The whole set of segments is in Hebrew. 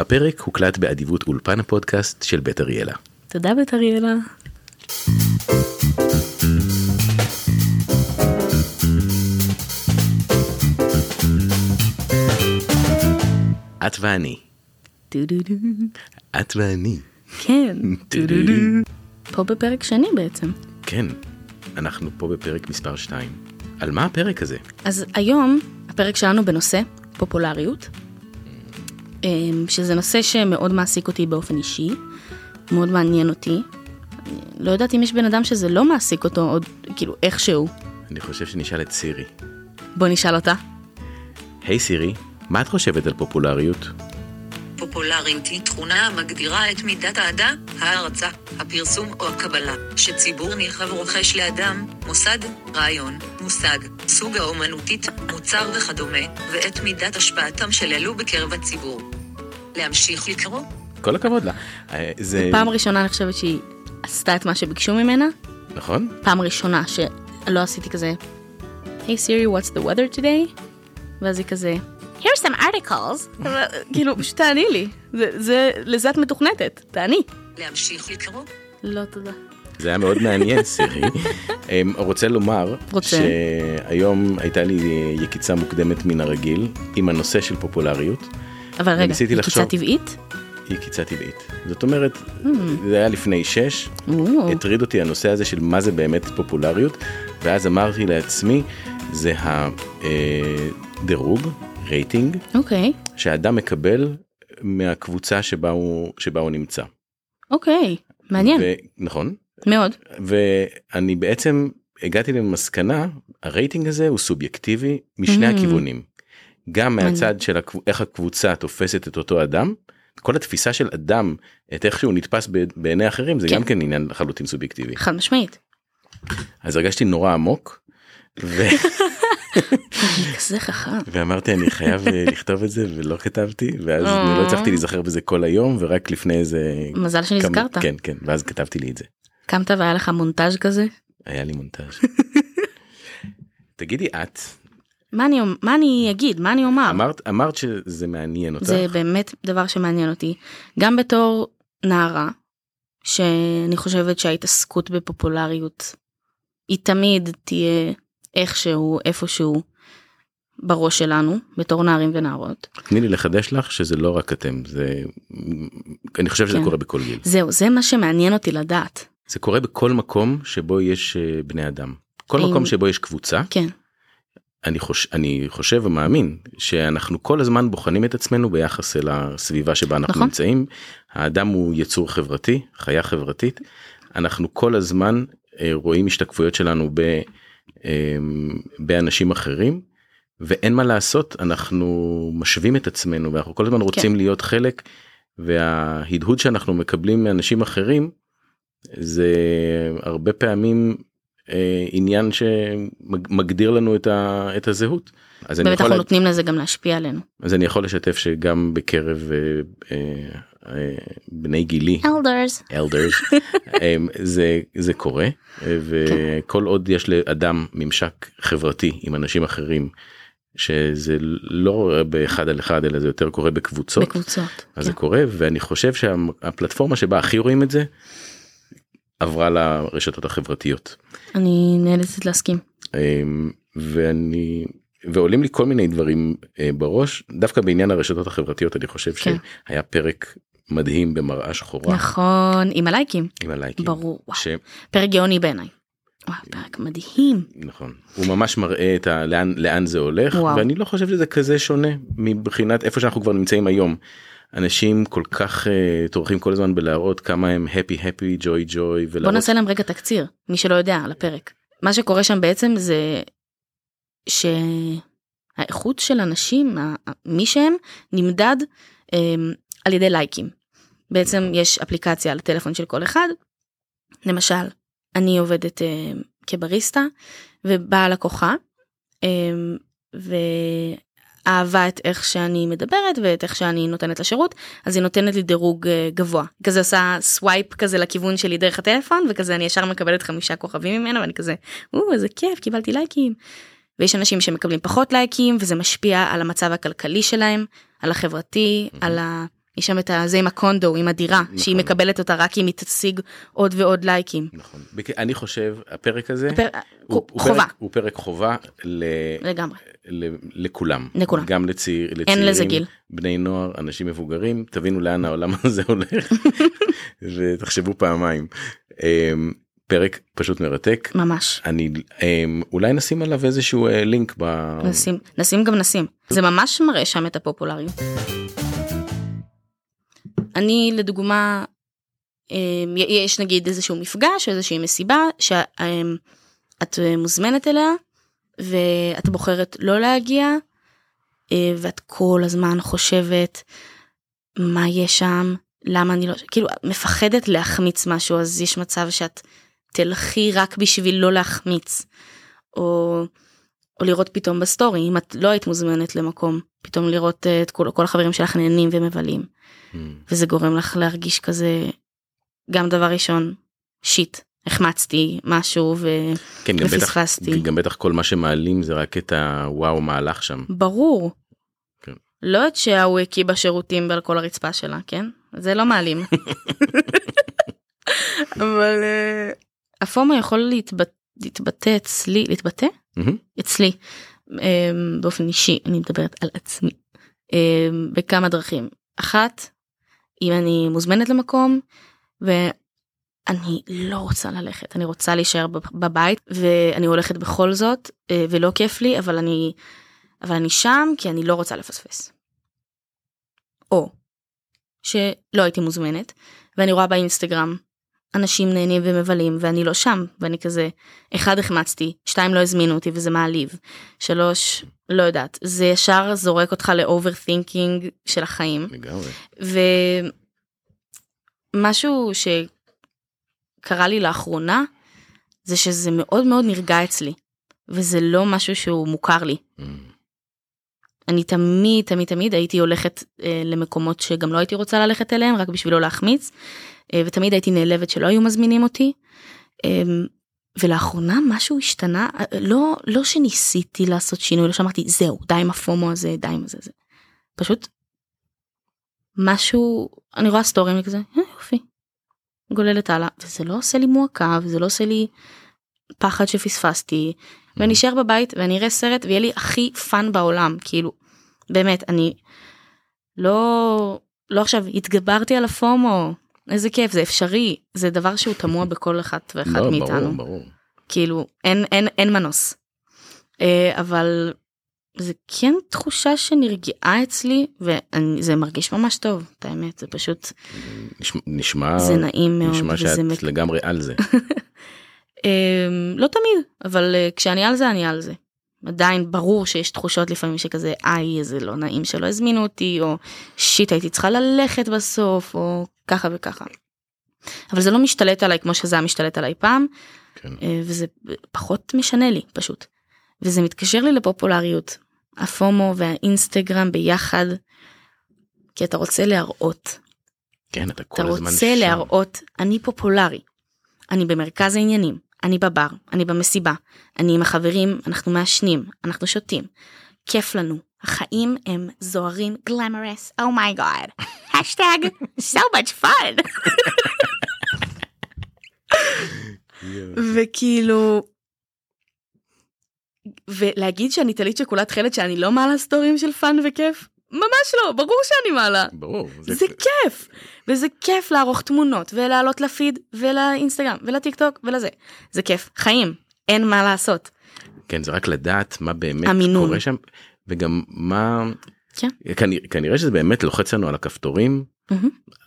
הפרק הוקלט באדיבות אולפן הפודקאסט של בית אריאלה. תודה בית אריאלה. את ואני. דו-דו-דו. את ואני. כן. דו-דו-דו. פה בפרק שני בעצם. כן, אנחנו פה בפרק מספר 2. על מה הפרק הזה? אז היום הפרק שלנו בנושא פופולריות, שזה נושא שמאוד מעסיק אותי באופן אישי, מאוד מעניין אותי. לא יודעת אם יש בן אדם שזה לא מעסיק אותו עוד כאילו איכשהו. אני חושב שנשאל את סירי. בוא נשאל אותה. היי סירי, מה את חושבת על פופולריות? פופולריות היא תכונה המגדירה את מידת האהדה, ההערצה, הפרסום או הקבלה, שציבור נרחב רוכש לאדם, מוסד, רעיון, מושג, סוג האומנותית, מוצר וכדומה, ואת מידת השפעתם של אלו בקרב הציבור. להמשיך לקרוא? כל הכבוד לה. אה, זה... פעם ראשונה אני חושבת שהיא עשתה את מה שביקשו ממנה, נכון? פעם ראשונה שלא עשיתי כזה, היי סירי, what's the weather today? ואז היא כזה, here's some articles, כאילו, פשוט תעני לי, זה, זה, לזה את מתוכנתת, תעני. להמשיך לקרוא? לא תודה. זה היה מאוד מעניין סירי. אמ, רוצה לומר רוצה. שהיום הייתה לי יקיצה מוקדמת מן הרגיל עם הנושא של פופולריות. אבל רגע, היא לחשוב. קיצה טבעית? יקיצה טבעית. זאת אומרת, זה היה לפני שש, או, הטריד אותי הנושא הזה של מה זה באמת פופולריות, ואז אמרתי לעצמי, זה הדירוג, רייטינג, אוקיי, שהאדם מקבל מהקבוצה שבה הוא, שבה הוא נמצא. אוקיי, מעניין, ו- נכון, מאוד. ואני בעצם הגעתי למסקנה, הרייטינג הזה הוא סובייקטיבי משני Mm. הכיוונים. גם. מהצד של הקב- איך הקבוצה תופסת את אותו אדם, כל התפיסה של אדם, את איך שהוא נתפס בעיני אחרים, זה כן. גם כן עניין לחלוטין סובייקטיבי. חד משמעית. אז הרגשתי נורא עמוק, ו- כזה חכם. ואמרתי אני חייב אה, לכתוב את זה ולא כתבתי, ואז אני לא הצלחתי להיזכר בזה כל היום, ורק לפני איזה... מזל שנזכרת. כן, כן, ואז כתבתי לי את זה. קמת והיה לך מונטאז' כזה? היה לי מונטאז'. תגידי את, מה אני, מה אני אגיד? מה אני אומר? אמרת אמרת שזה מעניין אותך. זה באמת דבר שמעניין אותי. גם בתור נערה, שאני חושבת שההתעסקות בפופולריות היא תמיד תהיה איכשהו, איפשהו, בראש שלנו, בתור נערים ונערות. תני לי לחדש לך שזה לא רק אתם זה אני חושב שזה כן. קורה בכל גיל זהו, זה מה שמעניין אותי לדעת. זה קורה בכל מקום שבו יש אה, בני אדם כל האם- מקום שבו יש קבוצה כן, אני חושב אני חושב ומאמין שאנחנו כל הזמן בוחנים את עצמנו ביחס אל הסביבה שבה אנחנו נכון. נמצאים. האדם הוא יצור חברתי חיה חברתית. אנחנו כל הזמן אה, רואים השתקפויות שלנו ב, אה, באנשים אחרים ואין מה לעשות אנחנו משווים את עצמנו ואנחנו כל הזמן רוצים להיות חלק וההדהוד שאנחנו מקבלים מאנשים אחרים זה הרבה פעמים עניין שמגדיר לנו את, ה, את הזהות. אז אני, יכול, אנחנו נותנים לזה גם להשפיע עלינו. אז אני יכול לשתף שגם בקרב אה, אה, אה, בני גילי elders אה, זה זה קורה אה, וכל עוד יש לאדם ממשק חברתי עם אנשים אחרים שזה לא באחד על אחד אלא זה יותר קורה בקבוצות בקבוצות. אז כן. זה קורה ואני חושב שהפלטפורמה שבה הכי רואים את זה עברה לרשתות החברתיות. אני נאלצת להסכים. אמ, ואני ועולים לי כל מיני דברים אה, בראש דווקא בעניין הרשתות החברתיות אני חושב כן. שהיה פרק מדהים במראה שחורה נכון, עם הלייקים. עם הלייקים. ברור. ש... פרק גאוני בעיניי. וואו, פרק מדהים. נכון הוא ממש מראה את ה... לאן לאן זה הולך וואו. ואני לא חושב שזה כזה שונה מבחינת איפה שאנחנו כבר נמצאים היום. אנשים כל כך uh, טורחים כל הזמן בלהראות כמה הם happy happy joy joy בוא ולהראות נעשה להם רגע תקציר, מי שלא יודע, על הפרק. מה שקורה שם בעצם זה שהאיכות של אנשים, מי שהם, נמדד אמ, על ידי לייקים. בעצם יש אפליקציה על הטלפון של כל אחד, למשל, אני עובדת אמ, כבריסטה, ובאה לקוחה, אמ, ואהבה את איך שאני מדברת ואת איך שאני נותנת לה שירות, אז היא נותנת לי דירוג אה, גבוה. כזה עושה swipe כזה לכיוון שלי דרך הטלפון, וכזה אני ישר מקבלת חמישה כוכבים ממנה, ואני כזה, או, איזה כיף, קיבלתי לייקים. ויש אנשים שמקבלים פחות לייקים, וזה משפיע על המצב הכלכלי שלהם, על החברתי, על יש שם את הזה עם הקונדו, עם הדירה, שהיא נכון. מקבלת אותה רק אם היא תשיג עוד ועוד לייקים. נכון. אני חושב הפרק הזה הפר- הוא, הוא חובה, פרק, הוא פרק חובה ל, לגמרי. ל, לכולם. לכולם. גם לצעיר, לצעירים, לזה גיל. בני נוער, אנשים מבוגרים, תבינו לאן העולם הזה הולך ותחשבו פעמיים. אמ, פרק פשוט מרתק. ממש. אני אמ, אולי נשים עליו איזשהו אה, לינק ב... נשים, נשים גם נשים. זה ממש מראה שם את הפופולריות. אני לדוגמה, אמ, יש נגיד איזשהו מפגש או איזושהי מסיבה שאת מוזמנת אליה ואת בוחרת לא להגיע אה, ואת כל הזמן חושבת מה יש שם, למה אני לא, כאילו מפחדת להחמיץ משהו אז יש מצב שאת תלכי רק בשביל לא להחמיץ. או, או לראות פתאום בסטורי אם את לא היית מוזמנת למקום פתאום לראות אה, את כל, כל החברים שלך נהנים ומבלים אמ, וזה גורם לך להרגיש כזה גם דבר ראשון shit החמצתי משהו כן, גם ופספסתי גם בטח כל מה שמעלים זה רק את הוואו מהלך שם. וברור. כן. לא את שההוא הקיא בשירותים על כל הרצפה שלה כן זה לא מעלים. אבל אה, הפומו יכול להתבטא, להתבטא אצלי להתבטא מהמם. אצלי אמ, באופן אישי אני מדברת על עצמי אמ, בכמה דרכים אחת אם אני מוזמנת למקום ואני לא רוצה ללכת אני רוצה להישאר בב- בבית ואני הולכת בכל זאת אה, ולא כיף לי אבל אני אבל אני שם כי אני לא רוצה לפספס. או שלא הייתי מוזמנת ואני רואה באינסטגרם אנשים נהנים ומבלים ואני לא שם ואני כזה אחד החמצתי שתיים לא הזמינו אותי וזה מעליב. שלוש לא יודעת זה ישר זורק אותך ל overthinking של החיים. לגמרי. ומשהו שקרה לי לאחרונה זה שזה מאוד מאוד נרגע אצלי וזה לא משהו שהוא מוכר לי. אמ, אני תמיד תמיד תמיד הייתי הולכת אה, למקומות שגם לא הייתי רוצה ללכת אליהם רק בשביל לא להחמיץ ותמיד הייתי נעלבת שלא היו מזמינים אותי. אה, ולאחרונה משהו השתנה אה, לא לא שניסיתי לעשות שינוי לא שאמרתי זהו די עם הפומו הזה די עם זה זה. פשוט משהו אני רואה סטורים וכזה "אה, יופי. גוללת הלאה וזה לא עושה לי מועקה וזה לא עושה לי פחד שפספסתי ואני אשאר בבית ואני אראה סרט ויהיה לי הכי fun בעולם כאילו באמת אני לא לא עכשיו התגברתי על ה FOMO איזה כיף זה אפשרי זה דבר שהוא טמון בכל אחת ואחד לא, מאיתנו ברור, ברור. כאילו אין אין אין מנוס אה, אבל זה כן תחושה שנרגעה אצלי וזה מרגיש ממש טוב את האמת זה פשוט נשמע, נשמע, זה נעים מאוד נשמע שאת מק- לגמרי על זה. אמ, לא תמיד אבל אה, כשאני על זה אני על זה. עדיין ברור שיש תחושות לפעמים שכזה איי איזה לא נעים שלא הזמינו אותי או שיט הייתי צריכה ללכת בסוף או ככה וככה. אבל זה לא משתלט עליי כמו שזה היה משתלט עליי פעם כן. אה, וזה פחות משנה לי פשוט. וזה מתקשר לי לפופולריות. הפומו והאינסטגרם ביחד. כי אתה רוצה להראות כן, אתה כל אתה הזמן רוצה שם. להראות אני פופולרי. אני במרכז העניינים אני בבר אני במסיבה אני עם החברים אנחנו מעשנים אנחנו שותים. כיף לנו החיים הם זוהרים glamorous oh my god השטג so much fun. וכאילו ולהגיד שאני טלית שכולה תכלת שאני לא מעלה סטורים של fun וכיף ממש לא ברור שאני מעלה ברור. זה כיף וזה כיף לערוך תמונות ולעלות לפיד ולאינסטגרם ולטיק טוק ולזה זה כיף חיים אין מה לעשות כן, זה רק לדעת מה באמת המינון. קורה שם, וגם מה... כן. כנראה, כנראה שזה באמת לוחץ לנו על הכפתורים.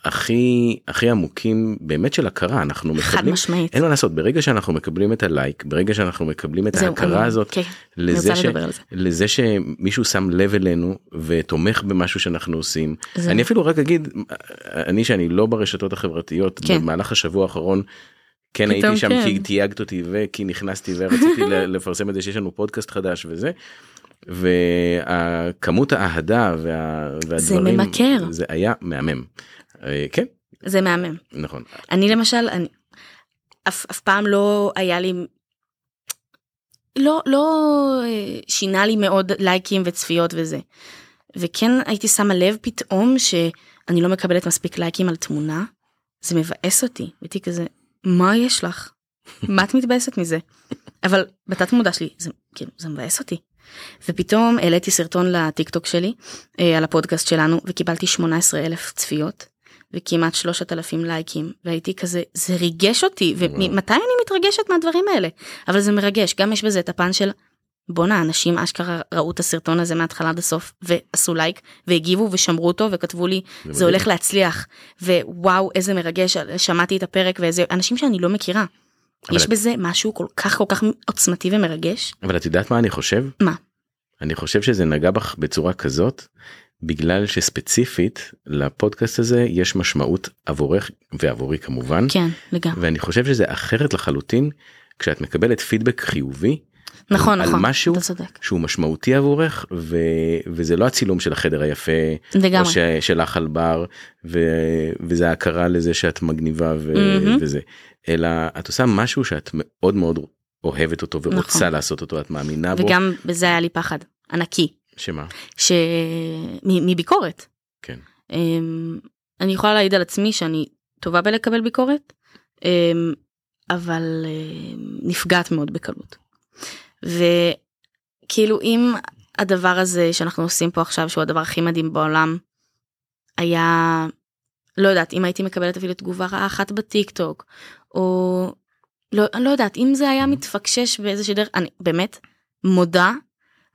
הכי הכי עמוקים באמת של הכרה אנחנו חד מקבלים משמעית אין מה לעשות ברגע שאנחנו מקבלים את הלייק ברגע שאנחנו מקבלים את ההכרה הזאת כן, לזה, ש... לזה שמישהו שם לב אלינו ותומך במשהו שאנחנו עושים זה- אני אפילו רק אגיד אני שאני לא ברשתות החברתיות כן. במהלך השבוע האחרון כן הייתי שם כן. כי תייגת אותי וכי נכנסתי ורציתי לפרסם את זה שיש לנו פודקאסט חדש וזה. והכמות האהדה וה... והדברים ממכר. זה היה מהמם. אה, כן זה מהמם נכון אני למשל אני אף, אף פעם לא היה לי לא לא אה, שינה לי מאוד לייקים וצפיות וזה וכן הייתי שמה לב פתאום אני לא מקבלת מספיק לייקים על תמונה, זה מבאס אותי. הייתי כזה, מה יש לך? מה את מתבאסת מזה? אבל בתת מודע שלי, זה, כאילו, זה מבאס אותי. ופתאום העליתי סרטון לטיק טוק שלי, אה, על הפודקאסט שלנו, וקיבלתי 18 אלף צפיות, וכמעט 3,000 לייקים, והייתי כזה, זה ריגש אותי, ומתי אני מתרגשת מהדברים האלה? אבל זה מרגש, גם יש בזה את הפן של, בואנה, אנשים אשכרה ראו את הסרטון הזה מההתחלה עד הסוף, ועשו לייק, והגיבו ושמרו אותו, וכתבו לי, זה. הולך להצליח, ווואו, איזה מרגש, שמעתי את הפרק, ואיזה, אנשים שאני לא מכירה. אבל יש בזה משהו כל כך כל כך עוצמתי ומרגש. אבל את יודעת מה אני חושב? מה? אני חושב שזה נגע בך בצורה כזאת בגלל שספציפית לפודקאסט הזה יש משמעות עבורך ועבורי כמובן כן, לגמרי. ואני חושב שזה אחרת לחלוטין כשאת מקבלת פידבק חיובי נכון, על נכון, משהו. שהוא משמעותי עבורך ו... וזה לא הצילום של החדר היפה לגמרי. ש... שלך על בר ו... וזה ההכרה לזה שאת מגניבה ו... מהמם. וזה אלא את עושה משהו שאת מאוד מאוד אוהבת אותו ורוצה נכון. לעשות אותו את מאמינה בו וגם בזה היה לי פחד ענקי, שמה ש... מ- מביקורת. כן אמ, אני יכולה להעיד על עצמי שאני טובה בלקבל ביקורת, אמ, אבל אמ, נפגעת מאוד בקלות. וכאילו אם הדבר הזה שאנחנו עושים פה עכשיו שהוא הדבר הכי מדהים בעולם היה לא יודעת אם הייתי מקבלת אפילו תגובה רעה אחת בטיק טוק או לא, לא יודעת אם זה היה מתפקשש באיזושהי דרך אני באמת מודה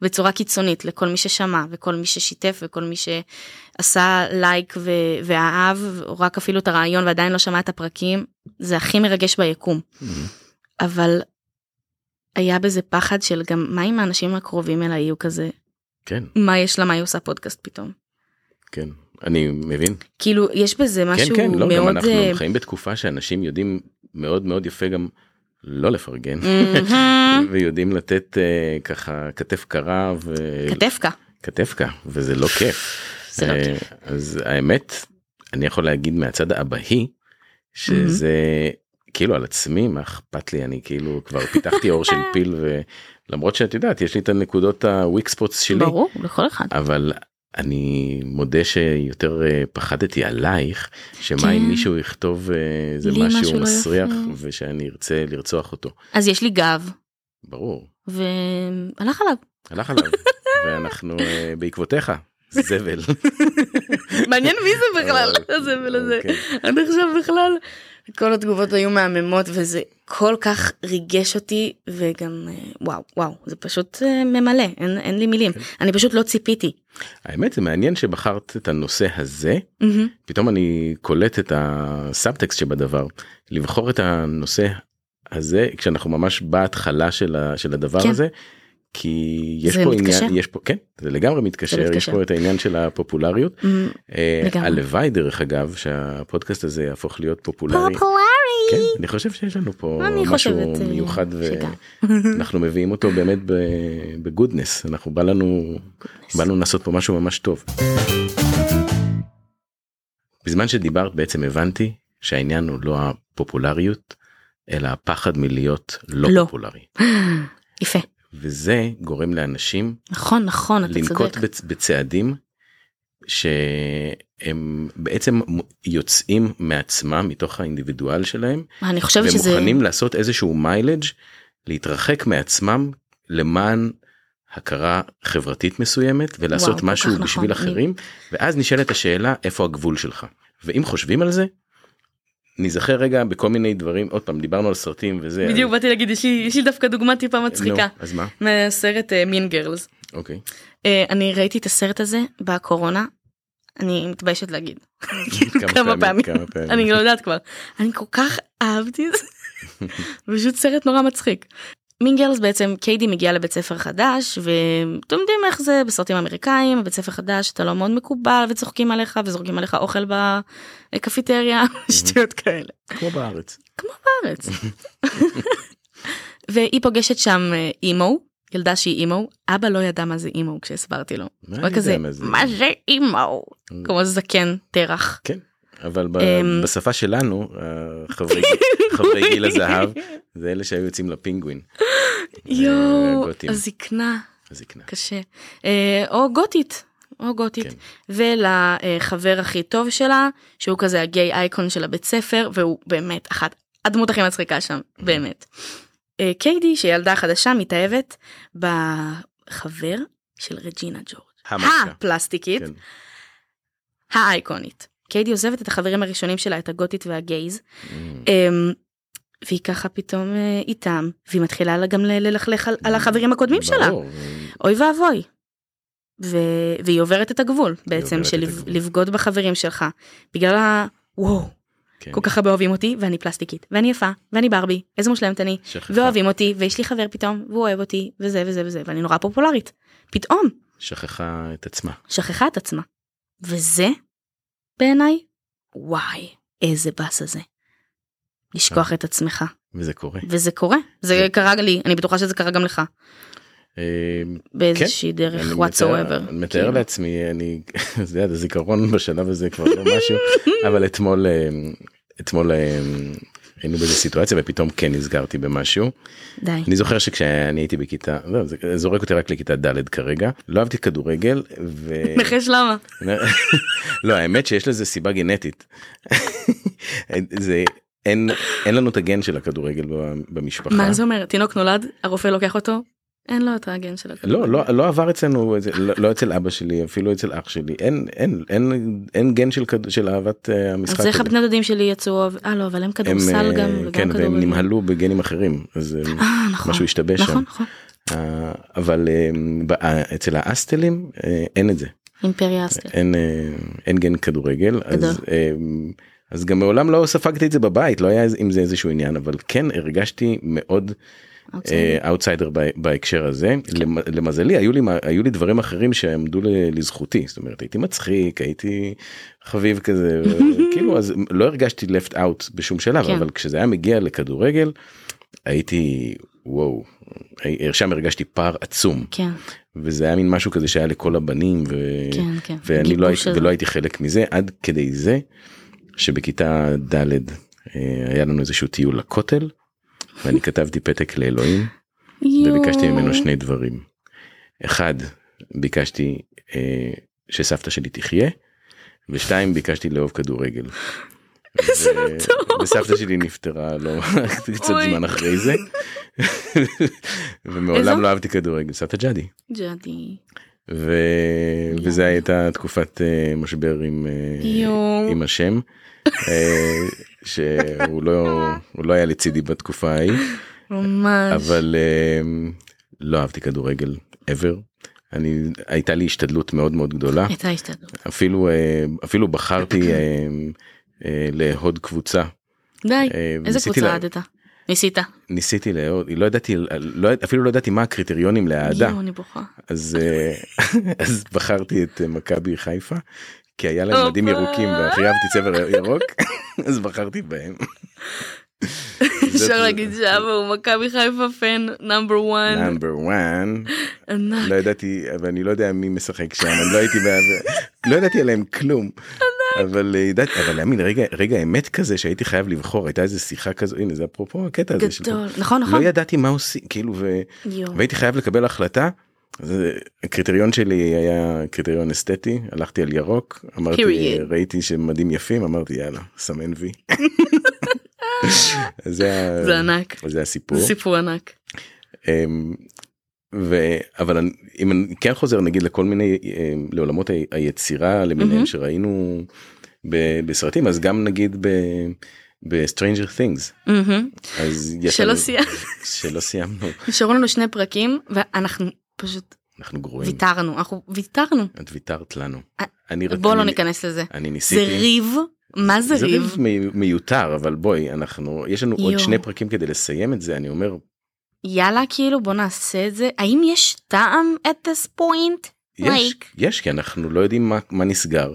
בצורה קיצונית לכל מי ששמע וכל מי ששיתף וכל מי שעשה לייק ו- ואהב או רק אפילו את הרעיון ועדיין לא שמע את הפרקים זה הכי מרגש ביקום. אבל היה בזה פחד של גם מה אם האנשים הקרובים אליי יהיו כזה? כן. מה יש לה מה היא עושה פודקאסט פתאום? כן. אני מבין. כאילו יש בזה כן משהו כן לא גם מאוד אנחנו אה, חיים בתקופה שאנשים יודעים מאוד מאוד יפה גם לא לפרגן. ויודעים לתת אה, ככה כתף קרה כתפקה וכתפקה וזה לא כיף. זה לא אה, כיף. אז האמת אני יכול להגיד מהצד האבהי שזה כאילו על עצמי מה אכפת לי? אני כאילו כבר פיתחתי אור של פיל ולמרות שאת יודעת יש לי את הנקודות הוויק ספוטס שלי. ברור לכל אחד. אבל אני מודה שיותר אה, פחדתי עלייך שמה כן. אם מישהו יכתוב אה, איזה משהו משהו לא מסריח יפה. ושאני ארצה לרצוח אותו. אז יש לי גב. ברור. והלך עליו. הלך עליו ואנחנו אה, בעקבותיך. זבל. מעניין מי זה בכלל הזבל הזה. כן. עד עכשיו בכלל כל התגובות היו מהממות וזה כל כך ריגש אותי וגם אה, וואו וואו זה פשוט אה, ממלא אין, אין לי מילים כן. אני פשוט לא ציפיתי. האמת זה מעניין שבחרת את הנושא הזה מהמם. פתאום אני קולט את הסאבטקסט שבדבר לבחור את הנושא הזה כשאנחנו ממש בהתחלה של, ה, של הדבר כן. הזה. כי יש זה פה מתקשר. עניין יש פה כן זה לגמרי מתקשר, יש מתקשר. פה את העניין של הפופולריות מ, אה, לגמרי. הלוואי דרך אגב שהפודקאסט הזה יהפוך להיות פופולרי פופולרי. כן אני חושב שיש לנו פה משהו אה, מיוחד. ואנחנו מביאים אותו באמת בגודנס אנחנו בא לנו באנו לעשות פה משהו ממש טוב. בזמן שדיברת בעצם הבנתי שהעניין הוא לא הפופולריות אלא הפחד מלהיות לא, לא. פופולרי יפה וזה גורם לאנשים נכון נכון אתה לנקוט. בצ- בצעדים שהם בעצם יוצאים מעצמם מתוך האינדיבידואל שלהם אני חושבת שזה ומוכנים לעשות איזשהו מיילג' להתרחק מעצמם למען הכרה חברתית מסוימת ולעשות וואו, משהו כך בשביל נכון. אחרים ואז נשאלת השאלה איפה הגבול שלך ואם חושבים על זה. נזכר רגע בכל מיני דברים עוד פעם דיברנו על סרטים וזה בדיוק באתי להגיד יש לי יש לי דווקא דוגמה טיפה מצחיקה. נו, אז מה? מהסרט מין גרלס. אוקיי. אני ראיתי את הסרט הזה בקורונה אני מתביישת להגיד. כמה פעמים. אני לא יודעת כבר. אני כל כך אהבתי את זה. פשוט סרט נורא מצחיק. מין גרלס בעצם קיידי מגיעה לבית ספר חדש ואתם יודעים איך זה בסרטים אמריקאים בית ספר חדש אתה לא מאוד מקובל וצוחקים עליך וזורקים עליך אוכל בקפיטריה שטויות כאלה כמו בארץ בארץ. והיא פוגשת שם אה, אימו ילדה שהיא אימו אבא לא ידע מה זה אימו כשהסברתי לו. מה כזה מה זה? מה זה אימו כמו זקן תרח. כן אבל אמ, בשפה שלנו אה, חברי גיל הזהב זה אלה שהיו יוצאים לפינגווין. יואו הגותים. הזקנה הזקנה. קשה אה, או גותית או גותית, כן. ולחבר הכי טוב שלה, שהוא כזה הגיי אייקון של הבית ספר, והוא באמת אחת הדמות הכי מצחיקה שם, באמת. אה, קיידי, שהיא ילדה חדשה, מתאהבת בחבר של רג'ינה ג'ורג'. המלכה. הפלסטיקית, כן. האייקונית. קיידי עוזבת את החברים הראשונים שלה, את הגותית והגייז, Mm. אמ, והיא ככה פתאום אה, איתם, והיא מתחילה גם ללכלך על, על החברים הקודמים שלה. ברור. אוי ואבוי. ו- והיא עוברת את הגבול בעצם של לב-. לבגוד בחברים שלך בגלל ה... וואו, כן. כל כך הרבה אוהבים אותי ואני פלסטיקית ואני יפה ואני ברבי איזה מושלמת אני שכחה- ואוהבים אותי ויש לי חבר פתאום והוא אוהב אותי וזה וזה וזה ואני נורא פופולרית. פתאום שכחה את עצמה. שכחה את עצמה. וזה בעיניי וואי איזה באסה זה. לשכוח את עצמך וזה קורה. וזה קורה זה קרה לי אני בטוחה שזה קרה גם לך אה, באיזושהי אני דרך whatsoever. אני מתאר. לעצמי אני זה הזיכרון בשלב הזה כבר לא משהו אבל אתמול אה, אתמול אה, היינו באיזה סיטואציה ופתאום כן נזכרתי במשהו די. אני זוכר שכשאני הייתי בכיתה לא, זה זורק אותי רק לכיתה ד' כרגע לא אהבתי כדורגל ו... נחש למה. לא האמת שיש לזה סיבה גנטית. זה אין אין לנו את הגן של הכדורגל במשפחה. מה זה אומר תינוק נולד הרופא לוקח אותו אין לו את הגן של הכדורגל. לא לא לא עבר אצלנו לא, לא אצל אבא שלי אפילו אצל אח שלי אין אין אין אין גן של של אהבת אה, המשחק. אז איך. הבני דודים שלי יצאו אה לא אבל הם הם, כדורסל אה, גם וגם כן והם. נמהלו בגנים אחרים אז אה, נכון. משהו השתבש שם. נכון נכון. אה, אבל אה, ב- אה, אצל האסטלים אה, אין את זה אימפריה אסטר. אין אה, אין גן כדורגל. אז גם מעולם לא ספגתי את זה בבית לא היה עם זה איזשהו עניין אבל כן הרגשתי מאוד. אאוטסיידר בהקשר הזה למ- למזלי היו לי היו לי דברים אחרים שעמדו לזכותי זאת אומרת הייתי מצחיק הייתי חביב כזה כאילו אז לא הרגשתי left out בשום שלב כן. אבל כשזה היה מגיע לכדורגל הייתי וואו שם הרגשתי פער עצום כן וזה היה מין משהו כזה שהיה לכל הבנים ו... כן כן. ואני לא הייתי. ולא הייתי חלק מזה עד כדי זה שבכיתה ד' אה, היה לנו איזשהו טיול לכותל ואני כתבתי פתק לאלוהים. וביקשתי ממנו שני דברים. אחד ביקשתי אה, שסבתא שלי תחיה ושתיים ביקשתי לאהוב כדורגל. איזה מתוק. וסבתא שלי נפטרה לא קצת. זמן אחרי זה? ומעולם לא אהבתי כדורגל סבתא ג'אדי ג'אדי. ו... וזה הייתה תקופת אה, משבר עם יואו. עם השם אה, שהוא לא הוא לא היה לצידי בתקופה ההיא ממש. אבל אה, לא אהבתי כדורגל ever. אני הייתה לי השתדלות מאוד מאוד גדולה הייתה השתדלות. אפילו אה, אפילו בחרתי אה, אה, לאהוד קבוצה די. אה, איזה קבוצה אהדת? ניסית. ניסיתי לאהוד לא ידעתי לא, אפילו לא ידעתי מה הקריטריונים לאהדה יואו אני בוכה. אז אז בחרתי את מכבי חיפה כי היה להם. מדים ירוקים והכי אהבתי צבע ירוק אז בחרתי בהם. אפשר להגיד שאבא הוא מכבי חיפה fan number one. number 1 ענק. לא ידעתי אבל אני לא יודע מי משחק שם אני לא הייתי לא ידעתי עליהם כלום אבל אה, ידעתי אבל היה מין רגע רגע אמת כזה שהייתי חייב לבחור הייתה איזה שיחה כזו הנה זה אפרופו הקטע הזה גדול. נכון לא נכון. ידעתי מה עושים כאילו. והייתי חייב לקבל החלטה. הקריטריון שלי היה קריטריון אסתטי הלכתי על ירוק אמרתי Period. ראיתי שמדים יפים אמרתי יאללה סמן וי. זה זה ענק. זה הסיפור. סיפור ענק. אמ, ו... אבל אני- אם אני כן חוזר נגיד לכל מיני אמ, לעולמות היצירה למיניהם מהמם. שראינו ב- בסרטים אז גם נגיד ב... ב-Stranger Things מהמם. אז יש שלא לנו- סיימנו. שלא סיימנו נשארו לנו שני פרקים ואנחנו פשוט אנחנו גרועים ויתרנו אנחנו ויתרנו. את ויתרת לנו. אה, אני בוא לא ניכנס לזה. אני זה ניסיתי. ריב. מה זה זה ריב? ריב מי- מיותר אבל בואי אנחנו יש לנו עוד. שני פרקים כדי לסיים את זה אני אומר יאללה כאילו בוא נעשה את זה. האם יש טעם at this point? יש Like. יש כי אנחנו לא יודעים מה מה נסגר.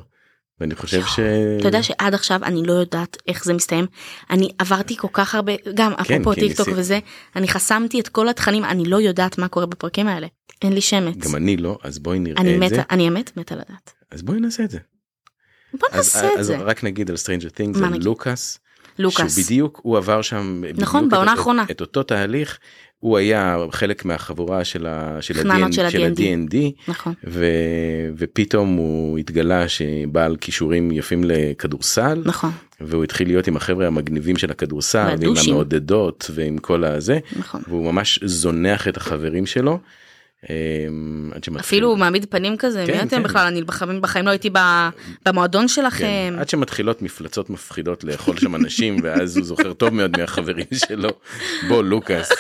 ואני חושב ש... אתה יודע שעד עכשיו אני לא יודעת איך זה מסתיים אני עברתי כל כך הרבה גם אפרופו כי טיק טוק. וזה אני חסמתי את כל התכנים אני לא יודעת מה קורה בפרקים האלה אין לי שמץ גם אני לא אז בואי נראה אני את זה. מתה אני אמת מתה לדעת אז בואי נעשה את זה. בוא אז, נעשה את אז זה רק נגיד על Stranger Things על? לוקאס. לוקאס שבדיוק הוא עבר שם נכון, בעונה האחרונה. את אותו תהליך הוא היה חלק מהחבורה של ה- של חננות ה- של של ה-D&D. נכון. ו... ופתאום הוא התגלה שבעל כישורים יפים לכדורסל נכון. והוא התחיל להיות עם החבר'ה המגניבים של הכדורסל ועם והדושים. המעודדות ועם כל הזה נכון. והוא ממש זונח את החברים שלו. אמ, אפילו הוא מעמיד פנים כזה, כן, מי אתם כן. בכלל, אני בחיים, בחיים לא הייתי ב- במועדון שלכם. כן, עד שמתחילות מפלצות מפחידות לאכול שם אנשים ואז הוא זוכר טוב מאוד מהחברים שלו בוא לוקאס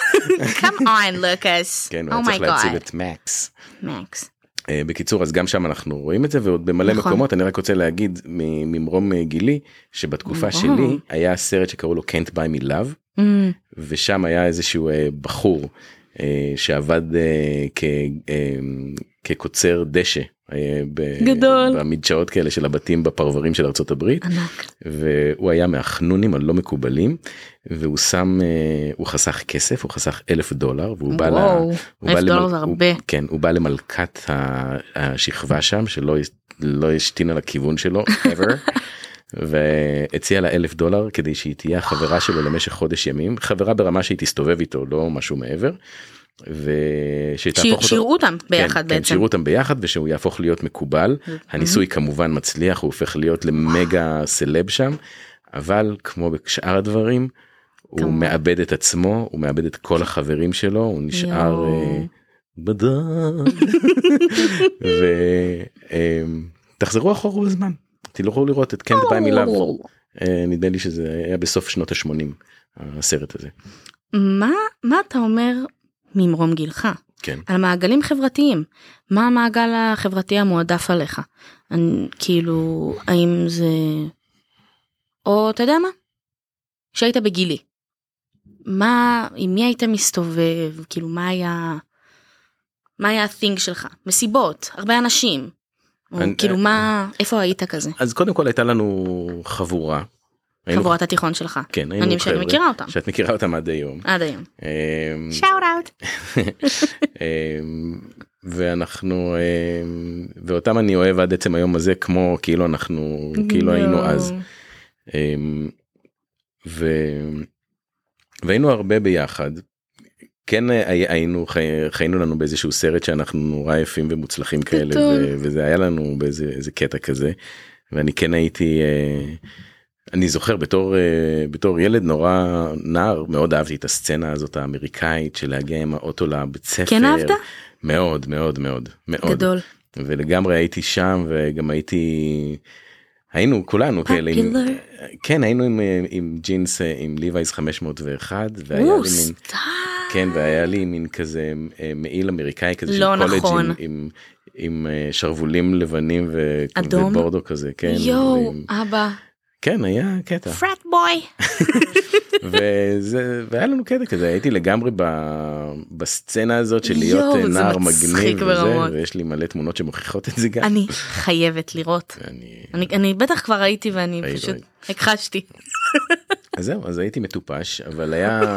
Come on, לוקאס. כן Oh הוא צריך להציל. את מקס. מקס. אה, בקיצור אז גם שם אנחנו רואים את זה ועוד במלא נכון. מקומות אני רק רוצה להגיד ממרום אה, גילי שבתקופה ממרום. שלי היה סרט שקראו לו can't buy me love Mm, ושם היה איזשהו אה, בחור שעבד אה, כ, אה, כקוצר דשא אה, גדול. במדשאות כאלה של הבתים בפרברים של ארצות הברית ענק. והוא היה מהחנונים הלא מקובלים והוא שם אה, הוא חסך כסף הוא חסך אלף דולר והוא בא ל... וואו, הוא אלף בא דולר למל- הוא-. כן הוא בא למלכת השכבה שם שלא לא השתינה לכיוון שלו ever. והציע לה אלף דולר כדי שהיא תהיה החברה שלו למשך חודש ימים חברה ברמה שהיא תסתובב איתו לא משהו מעבר. ושתהפוך אותו, אותם ביחד כן, כן, בעצם. שיראו אותם ביחד ושהוא יהפוך להיות מקובל הניסוי כמובן מצליח הוא הופך להיות למגה סלב שם אבל כמו בשאר הדברים הוא. מאבד את עצמו הוא מאבד את כל החברים שלו הוא נשאר. אה, בדד ותחזרו אחורה בזמן תלכו לראות את קנט ביי מילאב נדמה לי שזה היה בסוף שנות ה-80 הסרט הזה. מה מה אתה אומר ממרום גילך? כן. על מעגלים חברתיים. מה המעגל החברתי המועדף עליך? אני, כאילו האם זה או אתה יודע מה? שהיית בגילי. מה עם מי היית מסתובב? כאילו מה היה מה היה ה-thing שלך? מסיבות הרבה אנשים אני- כאילו מה איפה היית כזה אז קודם כל הייתה לנו חבורה. היינו- חבורת התיכון שלך כן, היינו אני שאני חבר'ה מכירה אותם שאת מכירה אותם עד היום. עד היום אמ, שאוט אאוט אמ, ואנחנו אמ, ואותם אני אוהב עד עצם היום הזה כמו כאילו אנחנו כאילו היינו אז. אמ, ו... והיינו הרבה ביחד. כן הי- היינו חי- חיינו לנו באיזשהו סרט שאנחנו נורא יפים ומוצלחים כאלה וזה היה לנו באיזה איזה קטע כזה ואני כן הייתי אה, אני זוכר בתור אה, בתור ילד נורא נער מאוד אהבתי את הסצנה הזאת האמריקאית של להגיע עם האוטו לבית ספר. כן אהבת? מאוד מאוד מאוד מאוד. גדול ולגמרי הייתי שם וגם הייתי היינו כולנו כאלה עם. כן היינו עם, עם ג'ינס אה, עם ליווייז 501 והיה לי מין. כן והיה לי מין כזה אה, מעיל אמריקאי כזה לא של קולג' נכון. עם, עם, עם אה, שרוולים לבנים ו, אדום? ובורדו כזה כן יואו ועם- אבא כן היה קטע פרט בוי וזה והיה לנו קטע כזה הייתי לגמרי ב, בסצנה הזאת של להיות יואו, אה, נער מגניב וזה ברמות. ויש לי מלא תמונות שמוכיחות את זה גם. אני חייבת לראות אני... אני, אני בטח כבר ראיתי ואני פשוט. הכחשתי. אז זהו אז הייתי מטופש אבל היה.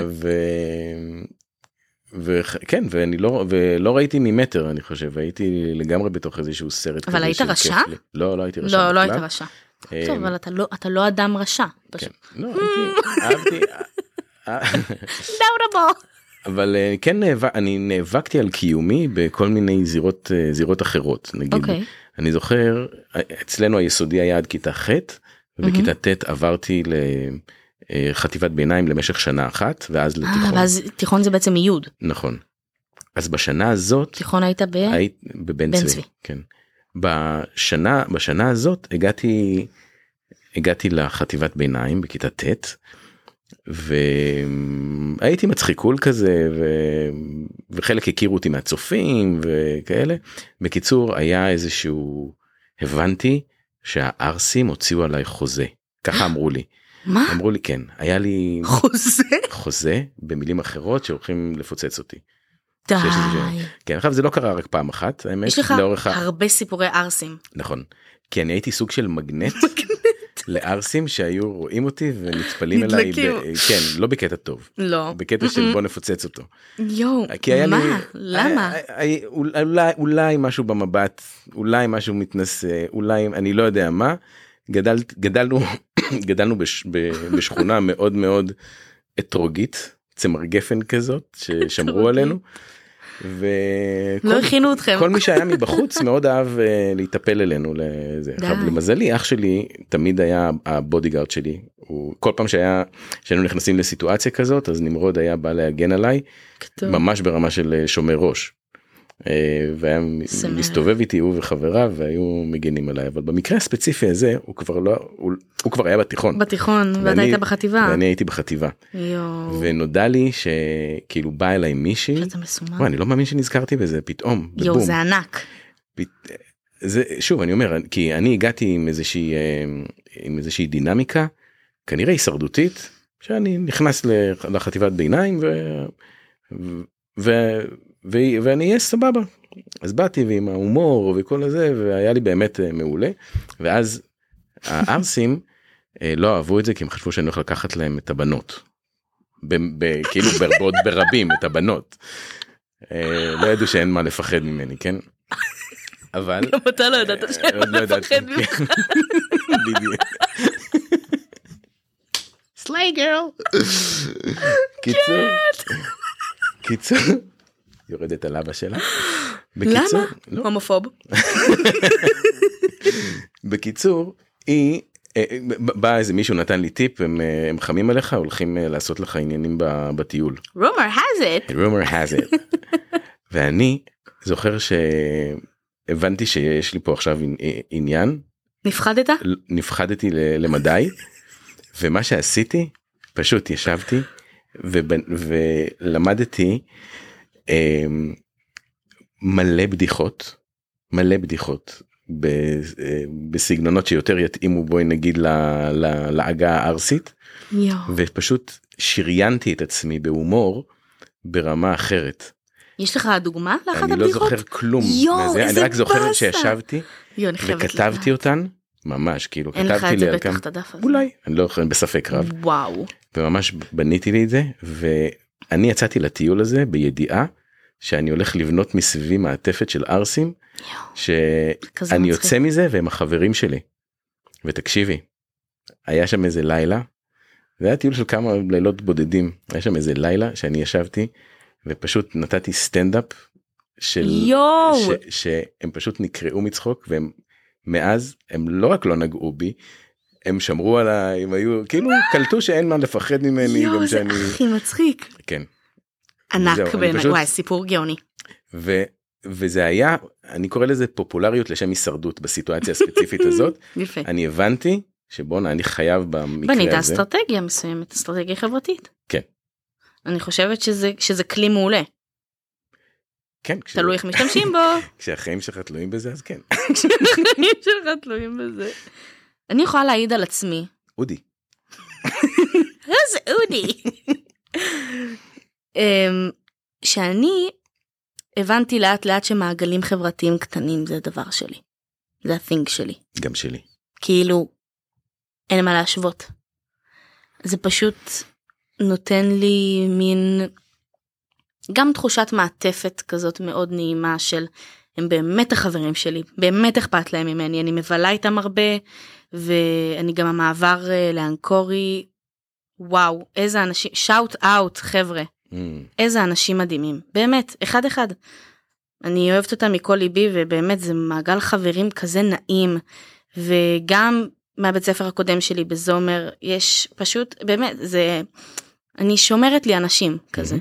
ו... וכן ואני לא ולא ראיתי ממטר אני חושב הייתי לגמרי בתוך איזשהו סרט אבל היית רשע? לא לא הייתי רשע לא לא. היית רשע. אה, טוב אבל אתה לא אתה לא אדם רשע. כן. לא הייתי אהבתי אה, דאודבו. אבל אה, כן נאבק, אני נאבקתי על קיומי בכל מיני זירות אה, זירות אחרות נגיד אוקיי. אני זוכר אה, אצלנו היסודי היה עד כיתה ח' ובכיתה ט' עברתי לחטיבת ביניים למשך שנה אחת ואז אה, לתיכון ואז תיכון זה בעצם יוד. נכון. אז בשנה הזאת תיכון היית ב... היית בבן בן צבי, צבי. כן. בשנה בשנה הזאת הגעתי הגעתי לחטיבת ביניים בכיתה ט' והייתי מצחיקול כזה ו... וחלק הכירו אותי מהצופים וכאלה. בקיצור היה איזשהו הבנתי שהערסים הוציאו עליי חוזה ככה אמרו לי מה? אמרו לי כן היה לי חוזה? חוזה במילים אחרות שהולכים לפוצץ אותי. די. שיש איזה- כן עכשיו זה לא קרה רק פעם אחת האמת יש לך ה... הרבה סיפורי ערסים. נכון כי אני הייתי סוג של מגנט לערסים שהיו רואים אותי ונטפלים אליי ב... כן לא בקטע טוב לא. בקטע של בוא נפוצץ אותו יואו. היה לי מה? למה? היה- היה- אולי אולי משהו במבט אולי משהו מתנשא אולי אני לא יודע מה גדל גדלנו גדלנו בש, ב, בשכונה מאוד מאוד אתרוגית צמר גפן כזאת ששמרו עלינו. וכל לא הכינו אתכם. כל מי שהיה מבחוץ מאוד אהב אה, להיטפל אלינו לזה. עכשיו למזלי אח שלי תמיד היה ה bodyguard שלי. הוא כל פעם שהיה שהיינו נכנסים לסיטואציה כזאת אז נמרוד היה בא להגן עליי. ממש ברמה של אה, שומר ראש. אה, והיה. מסתובב איתי הוא וחבריו והיו מגנים עליי אבל במקרה הספציפי הזה הוא כבר לא הוא, הוא כבר היה בתיכון בתיכון ואתה ואני- היית בחטיבה. ואני הייתי בחטיבה יואו. ונודע לי שכאילו בא אליי מישהי. וואי, אני לא מאמין שנזכרתי בזה פתאום יואו בבום. זה ענק. פת- זה שוב אני אומר כי אני הגעתי עם איזושהי אה, עם איזושהי דינמיקה כנראה הישרדותית שאני נכנס לח- לחטיבת ביניים ו, ו, ו, ואני אהיה סבבה. אז באתי ועם ההומור וכל הזה והיה לי באמת אה, מעולה ואז הערסים אה, לא אהבו את זה כי הם חשבו שאני הולך לקחת להם את הבנות. ב, ב, כאילו ברבות ברבים את הבנות. אה, לא ידעו שאין מה לפחד ממני כן. אבל גם אתה לא ידעת שאין מה לא. לפחד ממך. בדיוק. סליי גרל. קיצור. קיצור. יורדת על אבא שלה. בקיצור, למה? לא. הומופוב. בקיצור היא אה, בא איזה מישהו נתן לי טיפ הם אה, הם חמים עליך הולכים אה, לעשות לך עניינים בטיול. rumor has it. rumor has it. ואני זוכר שהבנתי שיש לי פה עכשיו עני- עניין נפחדת? נפחדתי למדי ומה שעשיתי פשוט ישבתי ובנ- ולמדתי מלא בדיחות מלא בדיחות אה, בסגנונות שיותר יתאימו בואי נגיד לעגה הערסית יואו. ופשוט שריינתי את עצמי בהומור ברמה אחרת. יש לך דוגמה לאחת אני לא הבדיחות? זוכר כלום יואו, מהזה, אני איזה רק זוכר באסה. שישבתי אני וכתבתי. אותן ממש כאילו אין לך כתבתי את זה לי בטח את הדף הזה. אולי אני לא יכול בספק רב וואו. וממש בניתי לי את זה ואני יצאתי לטיול הזה בידיעה שאני הולך לבנות מסביבי מעטפת של ערסים שאני. יוצא מזה והם החברים שלי. ותקשיבי היה שם איזה לילה זה היה טיול של כמה לילות בודדים היה שם איזה לילה שאני ישבתי ופשוט נתתי סטנדאפ של יואו. ש, שהם פשוט נקרעו מצחוק והם מאז הם לא רק לא נגעו בי הם שמרו עליי הם היו כאילו קלטו שאין מה לפחד ממני יואו, זה שאני הכי מצחיק. כן ענק בעיניי. פשוט- וואי, סיפור גאוני. ו, וזה היה אני קורא לזה פופולריות לשם הישרדות בסיטואציה הספציפית הזאת יפה. אני הבנתי שבואנה אני חייב במקרה בנית הזה אסטרטגיה מסוימת, אסטרטגיה חברתית. כן. אני חושבת שזה שזה כלי מעולה. כן כש, תלוי איך משתמשים בו. כשהחיים שלך תלויים בזה אז כן החיים שלך תלויים בזה. אני יכולה להעיד על עצמי. אודי איזה אודי. אמ, שאני הבנתי לאט לאט שמעגלים חברתיים קטנים זה הדבר שלי. זה ה-thing שלי. גם שלי כאילו אין מה להשוות. זה פשוט נותן לי מין גם תחושת מעטפת כזאת מאוד נעימה של הם באמת החברים שלי באמת אכפת להם ממני אני מבלה איתם הרבה ואני גם המעבר אה, לאנקורי וואו איזה אנשים שאוט אאוט חבר'ה Mm, איזה אנשים מדהימים באמת אחד אחד. אני אוהבת אותם מכל ליבי ובאמת זה מעגל חברים כזה נעים וגם מהבית ספר הקודם שלי בזומר יש פשוט באמת זה אני שומרת לי אנשים כזה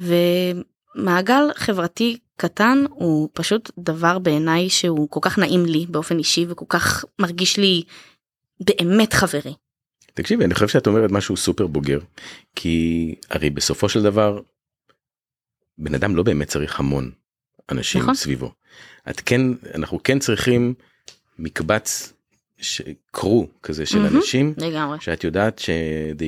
ומעגל חברתי קטן הוא פשוט דבר בעיניי שהוא כל כך נעים לי באופן אישי וכל כך מרגיש לי באמת חברי. תקשיבי אני חושב שאת אומרת משהו סופר בוגר כי הרי בסופו של דבר בן אדם לא באמת צריך המון אנשים נכון. סביבו. את כן אנחנו כן צריכים מקבץ ש- קרו כזה של מהמם. אנשים לגמרי. שאת יודעת ש...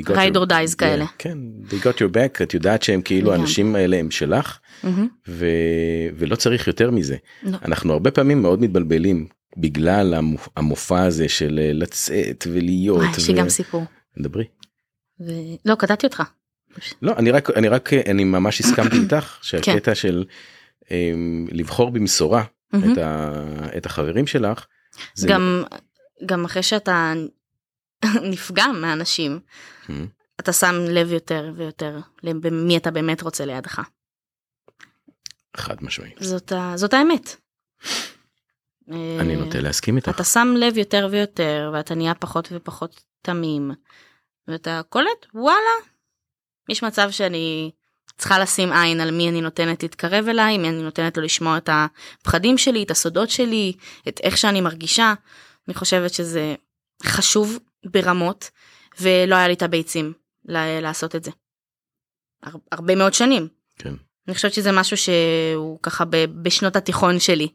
Ride your- or dies כאלה. כן they got your back את יודעת שהם כאילו לגמרי. האנשים האלה הם שלך מהמם. ו... ולא צריך יותר מזה לא. אנחנו הרבה פעמים מאוד מתבלבלים בגלל המופ... המופע הזה של אה, לצאת ולהיות. וואי, יש לי ו- גם סיפור. דברי. ו... לא קטעתי אותך. לא אני רק אני רק אני ממש הסכמתי איתך כן. שהקטע של um, לבחור במשורה. את, ה, את החברים שלך. זה גם גם אחרי שאתה נפגע מאנשים. אתה שם לב יותר ויותר למי אתה באמת רוצה לידך. חד משמעית. זאת. זאת האמת. אני אה, נוטה להסכים איתך. אתה שם לב יותר ויותר ואתה נהיה פחות ופחות תמים ואתה קולט וואלה יש מצב שאני צריכה לשים עין על מי אני נותנת להתקרב אליי מי אני נותנת לו לשמוע את הפחדים שלי את הסודות שלי את איך שאני מרגישה אני חושבת שזה חשוב ברמות ולא היה לי את הביצים לעשות את זה. הר- הרבה מאוד שנים כן. אני חושבת שזה משהו שהוא ככה בשנות התיכון שלי.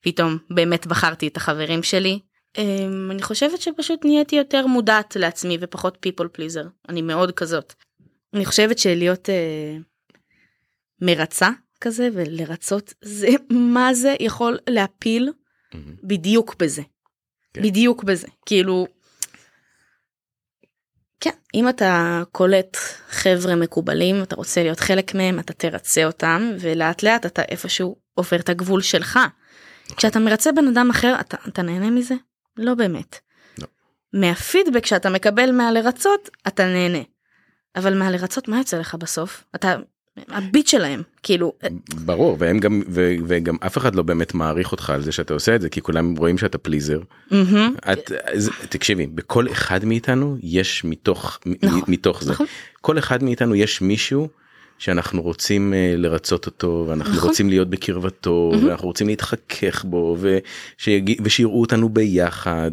פתאום באמת בחרתי את החברים שלי. אמ, אני חושבת שפשוט נהייתי יותר מודעת לעצמי ופחות people pleaser. אני מאוד כזאת. אני חושבת שלהיות אה, מרצה כזה ולרצות זה מה זה יכול להפיל מהמם. בדיוק בזה. כן. בדיוק בזה. כאילו. כן, אם אתה קולט חבר'ה מקובלים, אתה רוצה להיות חלק מהם, אתה תרצה אותם, ולאט לאט אתה איפשהו עובר את הגבול שלך. כשאתה מרצה בן אדם אחר, אתה, אתה נהנה מזה? לא באמת. לא. מהפידבק שאתה מקבל מהלרצות, אתה נהנה. אבל מהלרצות, מה יוצא לך בסוף? אתה הביט שלהם, כאילו, ברור והם גם ו- וגם אף אחד לא באמת מעריך אותך על זה שאתה עושה את זה כי כולם רואים שאתה פליזר. מהמם, את אז תקשיבי בכל אחד מאיתנו יש מתוך נכון, מתוך זה נכון. כל אחד מאיתנו יש מישהו שאנחנו רוצים אה, לרצות אותו ואנחנו נכון. רוצים להיות בקרבתו מהמם. ואנחנו רוצים להתחכך בו ושיג- ושיראו אותנו ביחד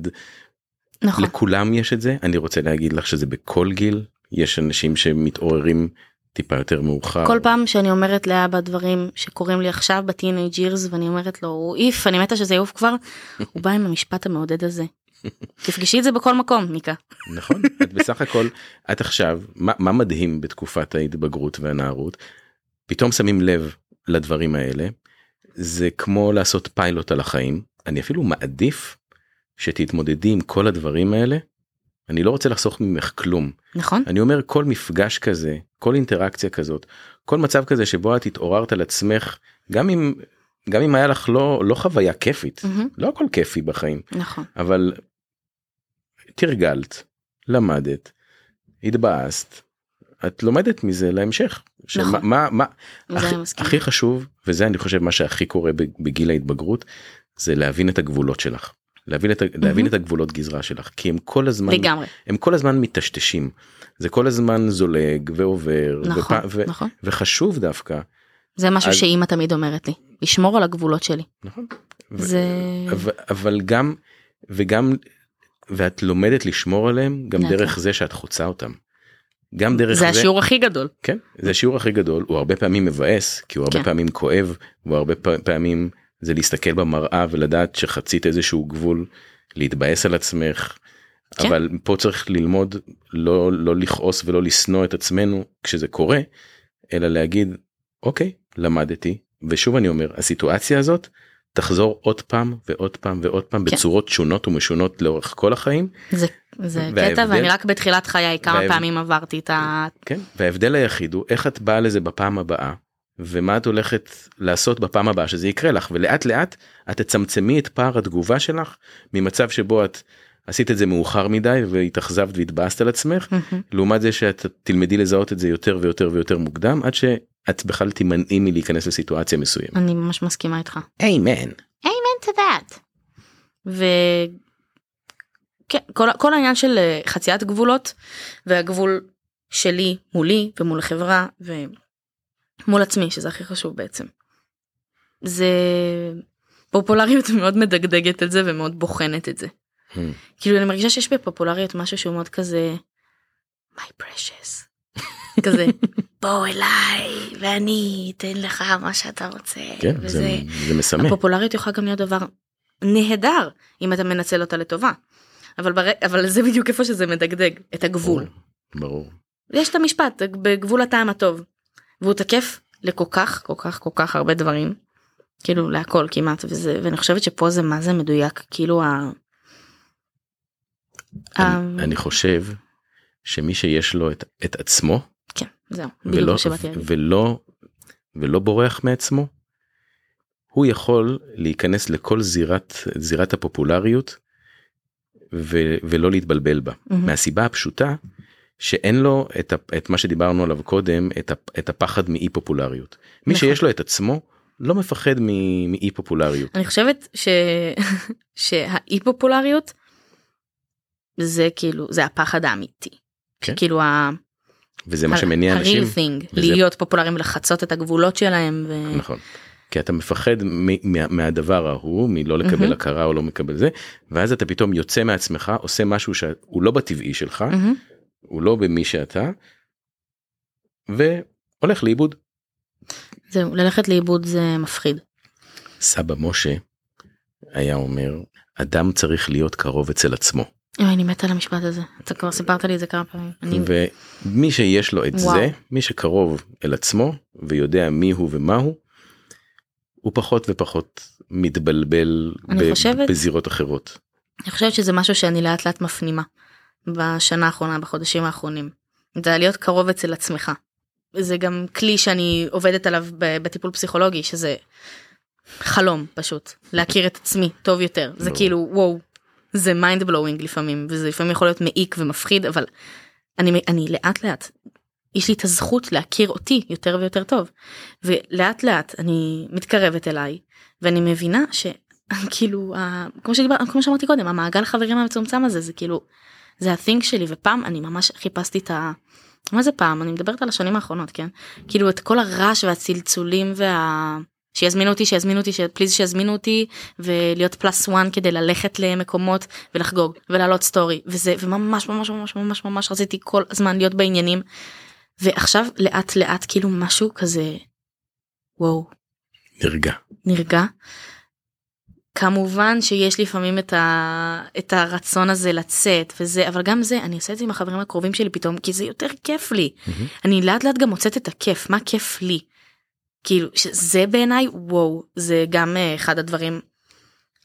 נכון. לכולם יש את זה אני רוצה להגיד לך שזה בכל גיל יש אנשים שמתעוררים טיפה יותר מאוחר. כל פעם שאני אומרת לאבא דברים שקורים לי עכשיו בטינג' אירס ואני אומרת לו הוא איף אני מתה שזה יעוף כבר הוא בא עם המשפט המעודד הזה. תפגשי את זה בכל מקום מיקה. נכון את בסך הכל את עכשיו מה, מה מדהים בתקופת ההתבגרות והנערות פתאום שמים לב לדברים האלה זה כמו לעשות פיילוט על החיים אני אפילו מעדיף שתתמודדי עם כל הדברים האלה. אני לא רוצה לחסוך ממך כלום נכון? אני אומר כל מפגש כזה כל אינטראקציה כזאת כל מצב כזה שבו את התעוררת על עצמך גם אם גם אם היה לך לא לא חוויה כיפית מהמם, לא הכל כיפי בחיים נכון. אבל תרגלת, למדת, התבאסת, את לומדת מזה להמשך. נכון. מה, מה, זה הכי, חשוב, וזה אני חושב מה שהכי קורה בגיל ההתבגרות, זה להבין את הגבולות שלך. להבין את, ה- להבין את הגבולות גזרה שלך כי הם כל הזמן לגמרי. הם כל הזמן מטשטשים זה כל הזמן זולג ועובר נכון, ופ- ו- נכון. וחשוב דווקא זה משהו אז- שאימא תמיד אומרת לי. לשמור על הגבולות שלי. נכון ו- זה... אבל, אבל גם וגם ואת לומדת לשמור עליהם גם לאט דרך. זה שאת חוצה אותם. גם דרך זה זה, השיעור הכי גדול. כן זה השיעור הכי גדול הוא הרבה פעמים מבאס כי הוא הרבה כן. פעמים כואב והוא הרבה פעמים זה להסתכל במראה ולדעת שחצית איזשהו גבול להתבאס על עצמך. כן. אבל פה צריך ללמוד לא לא לכעוס ולא לשנוא את עצמנו כשזה קורה אלא להגיד אוקיי למדתי ושוב אני אומר הסיטואציה הזאת תחזור עוד פעם ועוד פעם ועוד פעם כן. בצורות שונות ומשונות לאורך כל החיים זה, זה וההבדל- קטע ואני רק בתחילת חיי כמה וההבדל- פעמים עברתי את ה... כן וההבדל היחיד הוא איך את באה לזה בפעם הבאה ומה את הולכת לעשות בפעם הבאה שזה יקרה לך ולאט לאט את תצמצמי את פער התגובה שלך ממצב שבו את עשית את זה מאוחר מדי והתאכזבת והתבאסת על עצמך. לעומת זה שאת תלמדי לזהות את זה יותר ויותר ויותר מוקדם עד שאת בכלל תימנעי מלהיכנס לסיטואציה מסוימת. אני ממש מסכימה איתך. איימן. amen to that. ו... כן, כל, כל העניין של אה, חציית גבולות והגבול שלי מולי ומול החברה ומול עצמי שזה הכי חשוב בעצם. זה פופולריות מאוד מדגדגת את זה ומאוד בוחנת את זה. Hmm. כאילו אני מרגישה שיש בפופולריות משהו שהוא מאוד כזה my precious כזה בוא אליי ואני אתן לך מה שאתה רוצה כן וזה זה, זה מסמא. הפופולריות יכולה גם להיות דבר נהדר אם אתה מנצל אותה לטובה. אבל בר... אבל זה בדיוק איפה שזה מדגדג את הגבול. ברור. יש את המשפט בגבול הטעם הטוב והוא תקף לכל כך כל כך כל כך הרבה דברים כאילו להכל כמעט וזה ואני חושבת שפה זה מה זה מדויק כאילו ה... ה- אני, אני חושב שמי שיש לו את, את עצמו זהו ולא. ולא, ולא בורח מעצמו, הוא יכול להיכנס לכל זירת, זירת הפופולריות ו, ולא להתבלבל בה. מהמם. מהסיבה הפשוטה שאין לו את, ה- את מה שדיברנו עליו קודם את, ה- את הפחד מאי פופולריות. מי נכון. שיש לו את עצמו לא מפחד מאי פופולריות. אני חושבת ש... שהאי פופולריות זה כאילו זה הפחד האמיתי. כן. כאילו ה... וזה מה שמניע אנשים. ה-real וזה- להיות פופולריים ולחצות את הגבולות שלהם. ו... נכון. כי אתה מפחד מ- מה- מהדבר ההוא מלא לקבל מהמם. הכרה או לא מקבל זה ואז אתה פתאום יוצא מעצמך עושה משהו שהוא לא בטבעי שלך מהמם. הוא לא במי שאתה. והולך לאיבוד. זהו, ללכת לאיבוד זה מפחיד. סבא משה היה אומר אדם צריך להיות קרוב אצל עצמו אוי, אני מתה על המשפט הזה. אתה כבר סיפרת לי את זה כמה פעמים. אני... ומי שיש לו את וואו. זה מי שקרוב אל עצמו ויודע מי הוא ומה הוא. הוא פחות ופחות מתבלבל ב- חושבת- בזירות אחרות. אני חושבת שזה משהו שאני לאט לאט מפנימה בשנה האחרונה בחודשים האחרונים. זה להיות קרוב אצל עצמך. זה גם כלי שאני עובדת עליו בטיפול פסיכולוגי שזה חלום פשוט להכיר את עצמי טוב יותר זה. כאילו וואו זה mind blowing לפעמים וזה לפעמים יכול להיות מעיק ומפחיד אבל אני אני לאט לאט יש לי את הזכות להכיר אותי יותר ויותר טוב. ולאט לאט אני מתקרבת אליי ואני מבינה ש... כאילו ה- כמו שדיבר כמו שאמרתי קודם המעגל חברים המצומצם הזה זה כאילו זה ה-thing שלי ופעם אני ממש חיפשתי את ה... מה זה פעם? אני מדברת על השנים האחרונות כן? כאילו את כל הרעש והצלצולים וה... שיזמינו אותי שיזמינו אותי please שיזמינו אותי ולהיות plus one כדי ללכת למקומות ולחגוג ולעלות סטורי וזה וממש ממש ממש ממש ממש רציתי כל הזמן להיות בעניינים ועכשיו לאט לאט כאילו משהו כזה וואו נרגע. נרגע. כמובן שיש לפעמים את, ה... את הרצון הזה לצאת וזה אבל גם זה אני עושה את זה עם החברים הקרובים שלי פתאום כי זה יותר כיף לי מהמם. אני לאט לאט גם מוצאת את הכיף מה כיף לי. כאילו שזה בעיניי וואו זה גם אה, אחד הדברים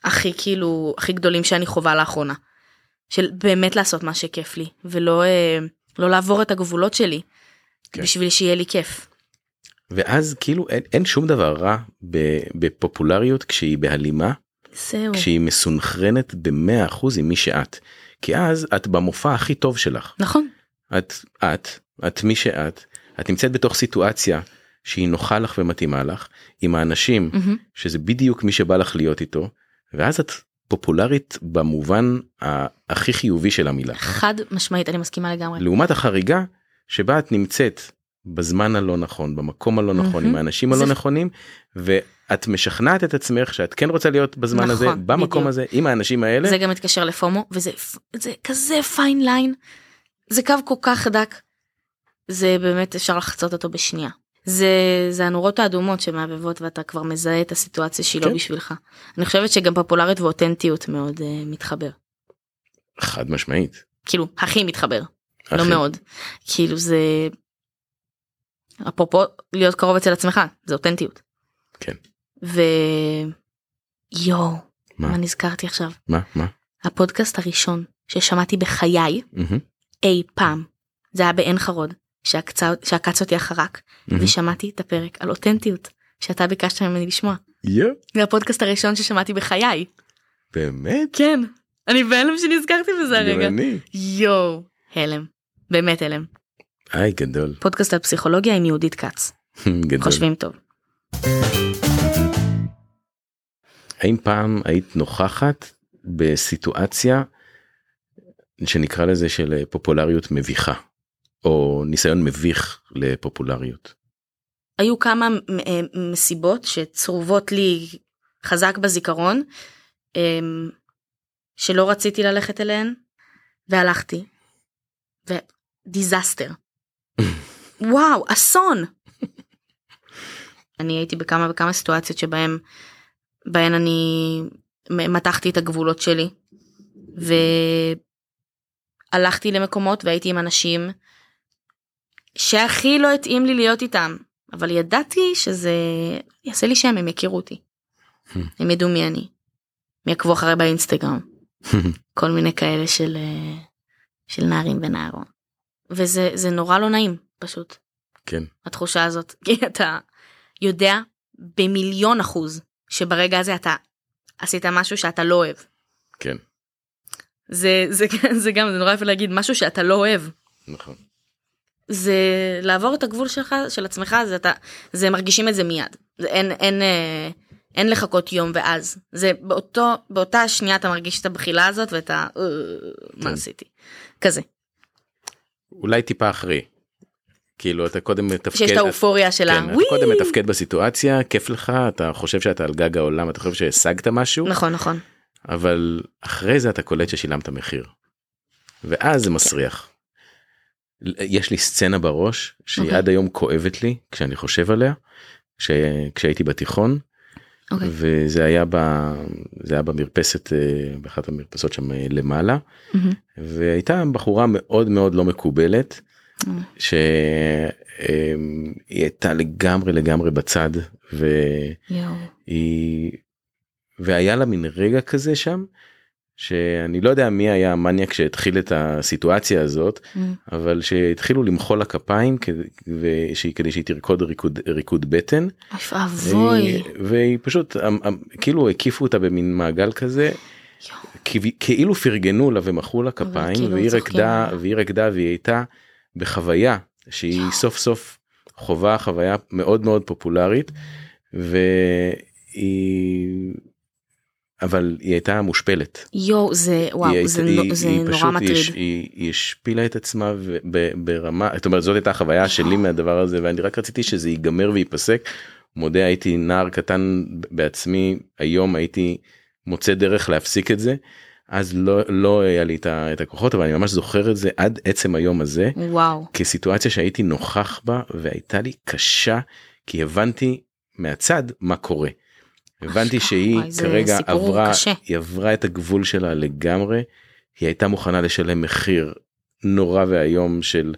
הכי כאילו הכי גדולים שאני חווה לאחרונה. של באמת לעשות מה שכיף לי ולא אה, לא לעבור את הגבולות שלי כן. בשביל שיהיה לי כיף. ואז כאילו אין, אין שום דבר רע בפופולריות כשהיא בהלימה זהו. כשהיא מסונכרנת במאה אחוז עם מי שאת כי אז את במופע הכי טוב שלך נכון. את את את מי שאת את נמצאת בתוך סיטואציה שהיא נוחה לך ומתאימה לך עם האנשים מהמם. שזה בדיוק מי שבא לך להיות איתו ואז את פופולרית במובן הכי חיובי של המילה חד משמעית אני מסכימה לגמרי. לעומת החריגה שבה את נמצאת בזמן הלא נכון במקום הלא נכון מהמם. עם האנשים הלא זה- נכונים ואת משכנעת את עצמך שאת כן רוצה להיות בזמן הזה נכון, במקום בדיוק. הזה עם האנשים האלה זה גם מתקשר לפומו וזה זה כזה פיין ליין זה קו כל כך דק זה באמת אפשר לחצות אותו בשנייה זה זה הנורות האדומות שמעבבות ואתה כבר מזהה את הסיטואציה שהיא לא כן. בשבילך. אני חושבת שגם פופולריות ואותנטיות מאוד uh, מתחבר. חד משמעית. כאילו הכי מתחבר. לא הכי. מאוד. כאילו זה אפרופו להיות קרוב אצל עצמך זה אותנטיות. כן. ו... יואו מה? מה נזכרתי עכשיו? מה? מה? הפודקאסט הראשון ששמעתי בחיי מהמם, אי פעם. זה היה בעין חרוד שעקצה- שעקץ אותי החרק. ושמעתי את הפרק על אותנטיות שאתה ביקשת ממני לשמוע. יו, זה הפודקאסט הראשון ששמעתי בחיי. באמת? כן. אני בהלם שנזכרתי בזה גם הרגע. אני. יואו הלם. באמת הלם. היי גדול. פודקאסט על פסיכולוגיה עם יהודית כץ. גדול. חושבים טוב. האם פעם היית נוכחת בסיטואציה שנקרא לזה של פופולריות מביכה או ניסיון מביך לפופולריות. היו כמה אה, מסיבות שצרובות לי חזק בזיכרון אמ, שלא רציתי ללכת אליהן והלכתי. ודיזסטר. וואו אסון! אני הייתי בכמה וכמה סיטואציות שבהם בהן אני מתחתי את הגבולות שלי והלכתי למקומות והייתי עם אנשים שהכי לא התאים לי להיות איתם אבל ידעתי שזה יעשה לי שם הם יכירו אותי הם ידעו מי אני. הם יעקבו אחריי באינסטגרם כל מיני כאלה של אה, של נערים ונערות וזה זה נורא לא נעים פשוט כן. התחושה הזאת כי אתה יודע במיליון אחוז שברגע הזה אתה עשית משהו שאתה לא אוהב כן. זה זה זה גם זה נורא יפה להגיד משהו שאתה לא אוהב נכון. זה לעבור את הגבול שלך, של עצמך, זה אתה, זה מרגישים את זה מיד. זה אין, אין, אה, אין לחכות יום ואז. זה באותו, באותה שנייה אתה מרגיש את הבחילה הזאת ואת ה... אה, מה כן. עשיתי? כזה. אולי טיפה אחרי. כאילו אתה קודם מתפקד. שיש את האופוריה של ה... כן, אתה קודם מתפקד בסיטואציה, כיף לך, אתה חושב שאתה על גג העולם, אתה חושב שהשגת משהו, נכון, נכון. אבל אחרי זה אתה קולט ששילמת מחיר. ואז זה מסריח. יש לי סצנה בראש שהיא אוקיי. עד היום כואבת לי כשאני חושב עליה, כש... כשהייתי בתיכון, אוקיי. וזה היה, ב... זה היה במרפסת, אה, באחת המרפסות שם אה, למעלה, מהמם. והייתה בחורה מאוד מאוד לא מקובלת, אה. שהיא הייתה לגמרי לגמרי בצד. והיא והיה לה מין רגע כזה שם שאני לא יודע מי היה המניאק שהתחיל את הסיטואציה הזאת אה. אבל שהתחילו למחוא לה כפיים כדי, כדי שהיא תרקוד ריקוד, ריקוד בטן אוי ואבוי. והיא, והיא פשוט אמ- אמ- כאילו הקיפו אותה במין מעגל כזה כאילו פרגנו לה ומחאו לה כפיים כאילו והיא רקדה. והיא רקדה והיא הייתה בחוויה שהיא סוף סוף חווה חוויה מאוד מאוד פופולרית והיא אבל היא הייתה מושפלת. יואו, זה, וואו, היא, זה, נו- זה היא נורא מטריד. היא, היא, היא השפילה את עצמה ו- ב- ברמה זאת אומרת זאת הייתה החוויה שלי מהדבר הזה ואני רק רציתי שזה ייגמר וייפסק. מודה הייתי נער קטן בעצמי היום הייתי מוצא דרך להפסיק את זה. אז לא לא היה לי את הכוחות אבל אני ממש זוכר את זה עד עצם היום הזה וואו. כסיטואציה שהייתי נוכח בה והייתה לי קשה כי הבנתי מהצד מה קורה. הבנתי אשכרה, שהיא כרגע עברה קשה. היא עברה את הגבול שלה לגמרי היא הייתה מוכנה לשלם מחיר נורא ואיום של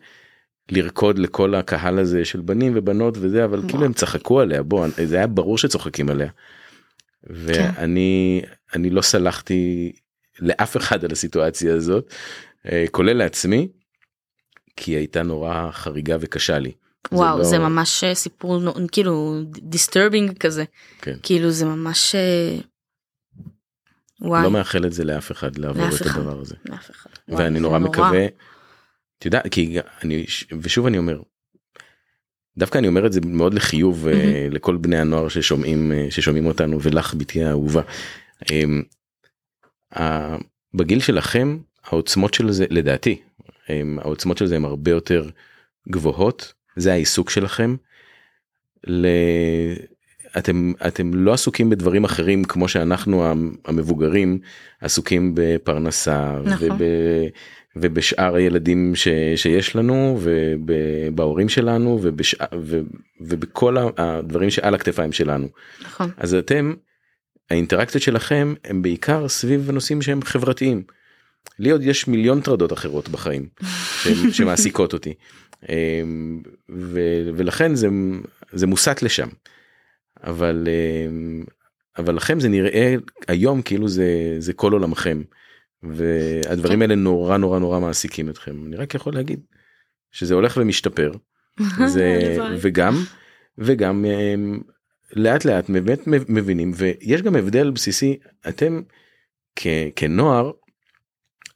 לרקוד לכל הקהל הזה של בנים ובנות וזה אבל כאילו הם צחקו עליה בוא זה היה ברור שצוחקים עליה. ואני אני לא סלחתי לאף אחד על הסיטואציה הזאת אה, כולל לעצמי כי היא הייתה נורא חריגה וקשה לי. וואו, לא- זה ממש אה, סיפור כאילו disturbing כזה. כן. כאילו זה ממש... אה, וואי, לא מאחל את זה לאף אחד לעבור לאף את אחד. הדבר הזה. לאף אחד. וואי, ואני זה נורא מקווה, את יודעת, כי אני, ושוב אני אומר, דווקא אני אומר את זה מאוד לחיוב מהמם. לכל בני הנוער ששומעים, ששומעים אותנו ולך בתי האהובה. אמ, בגיל שלכם העוצמות של זה, לדעתי, אמ, העוצמות של זה הן הרבה יותר גבוהות, זה העיסוק שלכם. ל... אתם אתם לא עסוקים בדברים אחרים כמו שאנחנו המ- המבוגרים עסוקים בפרנסה נכון. וב, ובשאר הילדים ש, שיש לנו ובהורים שלנו ובשאר, ו, ובכל הדברים שעל הכתפיים שלנו נכון. אז אתם האינטראקציות שלכם הם בעיקר סביב הנושאים שהם חברתיים. לי עוד יש מיליון טרדות אחרות בחיים שמעסיקות אותי ו- ולכן זה זה מוסט לשם. אבל אמ, אבל לכם זה נראה היום כאילו זה זה כל עולמכם והדברים כן. האלה נורא נורא נורא מעסיקים אתכם אני רק יכול להגיד שזה הולך ומשתפר זה. וגם וגם אמ, לאט לאט באמת מבינים ויש גם הבדל בסיסי אתם כ, כנוער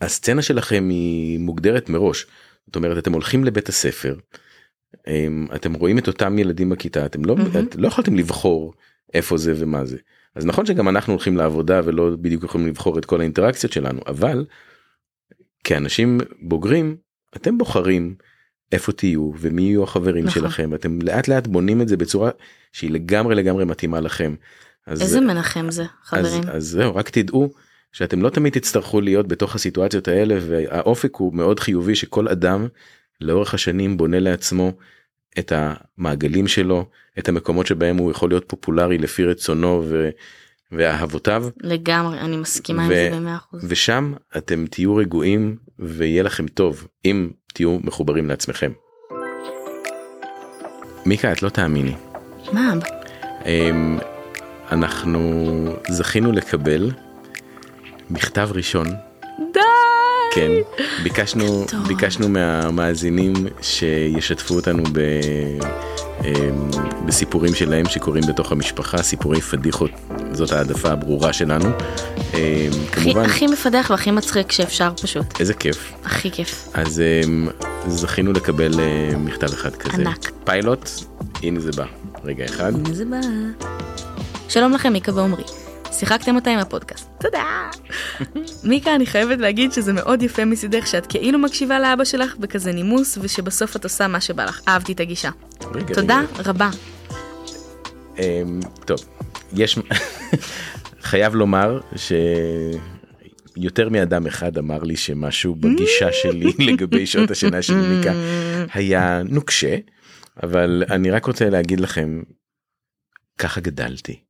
הסצנה שלכם היא מוגדרת מראש זאת אומרת אתם הולכים לבית הספר אמ, אתם רואים את אותם ילדים בכיתה אתם לא, מהמם. את, לא יכולתם לבחור איפה זה ומה זה אז נכון שגם אנחנו הולכים לעבודה ולא בדיוק יכולים לבחור את כל האינטראקציות שלנו אבל כאנשים בוגרים אתם בוחרים איפה תהיו ומי יהיו החברים נכון. שלכם אתם לאט לאט בונים את זה בצורה שהיא לגמרי לגמרי מתאימה לכם. אז, איזה מנחם זה, חברים. אז, אז זהו רק תדעו שאתם לא תמיד תצטרכו להיות בתוך הסיטואציות האלה והאופק הוא מאוד חיובי שכל אדם לאורך השנים בונה לעצמו את המעגלים שלו את המקומות שבהם הוא יכול להיות פופולרי לפי רצונו ו, ואהבותיו לגמרי, אני מסכימה עם ו- זה במאה אחוז. ושם אתם תהיו רגועים ויהיה לכם טוב אם תהיו מחוברים לעצמכם. מיקה את לא תאמיני מה? אמ, אנחנו זכינו לקבל מכתב ראשון די! כן, ביקשנו. ביקשנו מהמאזינים שישתפו אותנו ב, אמ, בסיפורים שלהם שקורים בתוך המשפחה, סיפורי פדיחות, זאת העדפה הברורה שלנו. אמ, כמובן, הכי מפדח והכי מצחיק שאפשר פשוט. איזה כיף. הכי כיף. אז אמ, זכינו לקבל אה, מכתב אחד כזה. ענק. פיילוט, הנה זה בא. רגע אחד. הנה זה בא. שלום לכם מיקה ועומרי. שיחקתם אותה עם הפודקאסט. תודה. מיקה, אני חייבת להגיד שזה מאוד יפה מצידך שאת כאילו מקשיבה לאבא שלך בכזה נימוס ושבסוף את עושה מה שבא לך. אהבתי את הגישה. רגע, תודה רגע. רבה. אמ, טוב, יש, חייב לומר שיותר מאדם אחד אמר לי שמשהו בגישה שלי לגבי שעות השינה של מיקה היה נוקשה, אבל אני רק רוצה להגיד לכם, ככה גדלתי.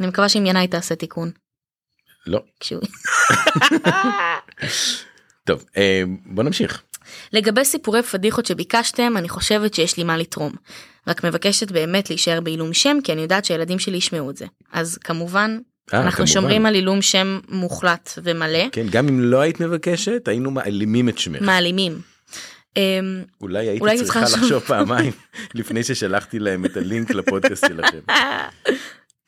אני מקווה שעם ינאי תעשה תיקון. לא. טוב, אמ, בוא נמשיך. לגבי סיפורי פדיחות שביקשתם, אני חושבת שיש לי מה לתרום. רק מבקשת באמת להישאר בעילום שם, כי אני יודעת שהילדים שלי ישמעו את זה. אז כמובן, אה, אנחנו כמובן. שומרים על עילום שם מוחלט ומלא, כן, גם אם לא היית מבקשת, היינו מעלימים את שמך. מעלימים. אמ, אולי הייתי אולי צריכה לחשוב. פעמיים לפני ששלחתי להם את הלינק לפודקאסט שלכם.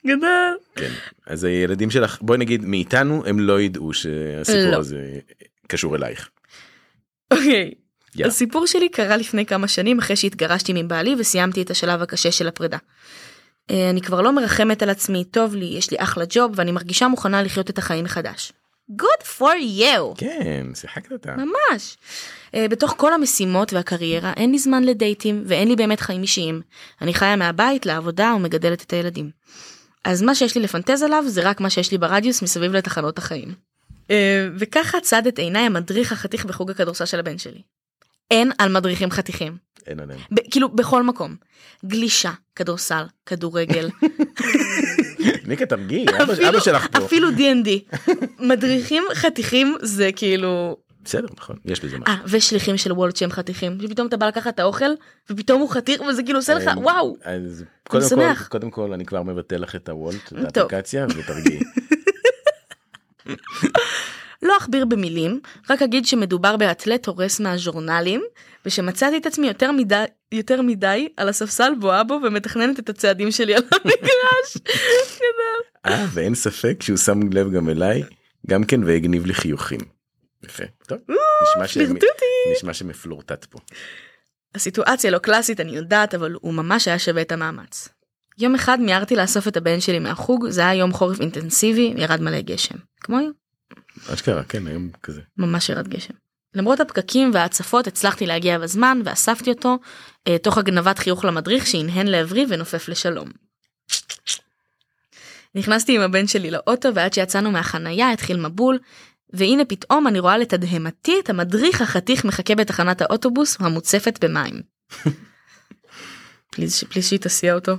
גדול. כן, אז הילדים שלך, בואי נגיד מאיתנו הם לא ידעו שהסיפור לא. הזה קשור אלייך. אוקיי. יאללה. הסיפור שלי קרה לפני כמה שנים אחרי שהתגרשתי מבעלי וסיימתי את השלב הקשה של הפרידה. אה, אני כבר לא מרחמת על עצמי, טוב לי, יש לי אחלה ג'וב ואני מרגישה מוכנה לחיות את החיים מחדש. Good for you. כן, שיחקת אותה. ממש. אה, בתוך כל המשימות והקריירה אין לי זמן לדייטים ואין לי באמת חיים אישיים. אני חיה מהבית לעבודה ומגדלת את הילדים. אז מה שיש לי לפנטז עליו זה רק מה שיש לי ברדיוס מסביב לתחנות החיים. אה, וככה צד את עיניי המדריך החתיך בחוג הכדורסל של הבן שלי. אין על מדריכים חתיכים. אין עליהם. ב- כאילו בכל מקום. גלישה, כדורסל, כדורגל, ניקה תרגיעי, אבא אבא שלך פה. אפילו D&D. מדריכים חתיכים זה כאילו בסדר, נכון, יש בזה אה, משהו. ושליחים של וולט שהם חתיכים, שפתאום אתה בא לקחת את האוכל, ופתאום הוא חתיך, וזה כאילו עושה לך, אה, וואו. אז קודם כל. קודם כל אני כבר מבטל לך את הוולט, את. האפליקציה, ותרגיעי. לא אכביר במילים, רק אגיד שמדובר באתלט הורס מהז'ורנלים, ושמצאתי את עצמי יותר מדי, יותר מדי על הספסל בואה בו ומתכננת את הצעדים שלי על המגרש. אה, ואין ספק שהוא שם לב גם אליי, גם כן והגניב לי חיוכים. יפה. טוב, נשמע פלירטוטי. נשמע שמפלורטט פה. הסיטואציה לא קלאסית אני יודעת אבל הוא ממש היה שווה את המאמץ. יום אחד מיהרתי לאסוף את הבן שלי מהחוג זה היה יום חורף אינטנסיבי ירד מלא גשם. כמו היום. אשכרה, כן, היום כזה. ממש ירד גשם. למרות הפקקים וההצפות הצלחתי להגיע בזמן ואספתי אותו אה, תוך הגנבת חיוך למדריך שהנהן לעברי ונופף לשלום. נכנסתי עם הבן שלי לאוטו ועד שיצאנו מהחנייה התחיל מבול והנה פתאום אני רואה לתדהמתי את המדריך החתיך מחכה בתחנת האוטובוס המוצפת במים. פליז פליז שהיא תסיע אותו.